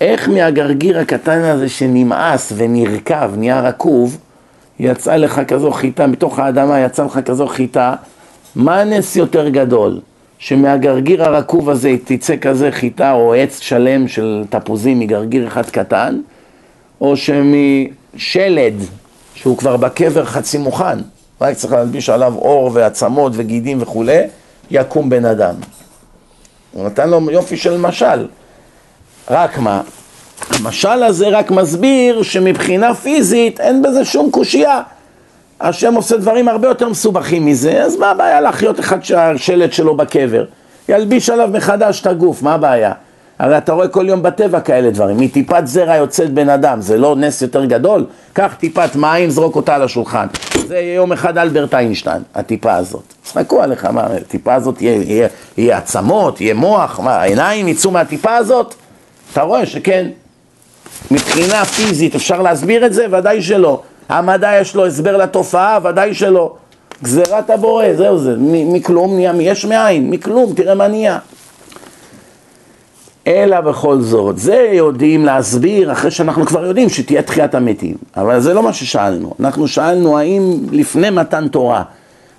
איך מהגרגיר הקטן הזה שנמאס ונרקב, נהיה רקוב, יצאה לך כזו חיטה, מתוך האדמה יצאה לך כזו חיטה, מה הנס יותר גדול? שמהגרגיר הרקוב הזה תצא כזה חיטה או עץ שלם של תפוזים מגרגיר אחד קטן, או שמשלד, שהוא כבר בקבר חצי מוכן, רק צריך להלביש עליו אור ועצמות וגידים וכולי, יקום בן אדם. הוא נתן לו יופי של משל. רק מה? המשל הזה רק מסביר שמבחינה פיזית אין בזה שום קושייה. השם עושה דברים הרבה יותר מסובכים מזה, אז מה הבעיה להחיות אחד שהשלט שלו בקבר? ילביש עליו מחדש את הגוף, מה הבעיה? הרי אתה רואה כל יום בטבע כאלה דברים, מטיפת זרע יוצאת בן אדם, זה לא נס יותר גדול? קח טיפת מים, זרוק אותה על השולחן. זה יהיה יום אחד אלברט איינשטיין, הטיפה הזאת. צחקו עליך, מה, הטיפה הזאת יהיה, יהיה, יהיה עצמות, יהיה מוח, מה, העיניים יצאו מהטיפה הזאת? אתה רואה שכן, מבחינה פיזית אפשר להסביר את זה? ודאי שלא. המדע יש לו הסבר לתופעה? ודאי שלא. גזירת הבורא, זהו זה, מכלום נהיה יש מאין, מכלום, תראה מה נהיה. אלא בכל זאת, זה יודעים להסביר אחרי שאנחנו כבר יודעים שתהיה תחיית המתים. אבל זה לא מה ששאלנו. אנחנו שאלנו האם לפני מתן תורה,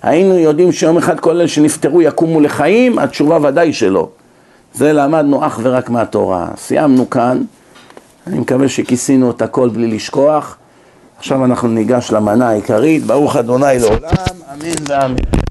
היינו יודעים שיום אחד כל אלה שנפטרו יקומו לחיים? התשובה ודאי שלא. זה למדנו אך ורק מהתורה. סיימנו כאן, אני מקווה שכיסינו את הכל בלי לשכוח. עכשיו אנחנו ניגש למנה העיקרית, ברוך אדוני לעולם, אמן ואמן.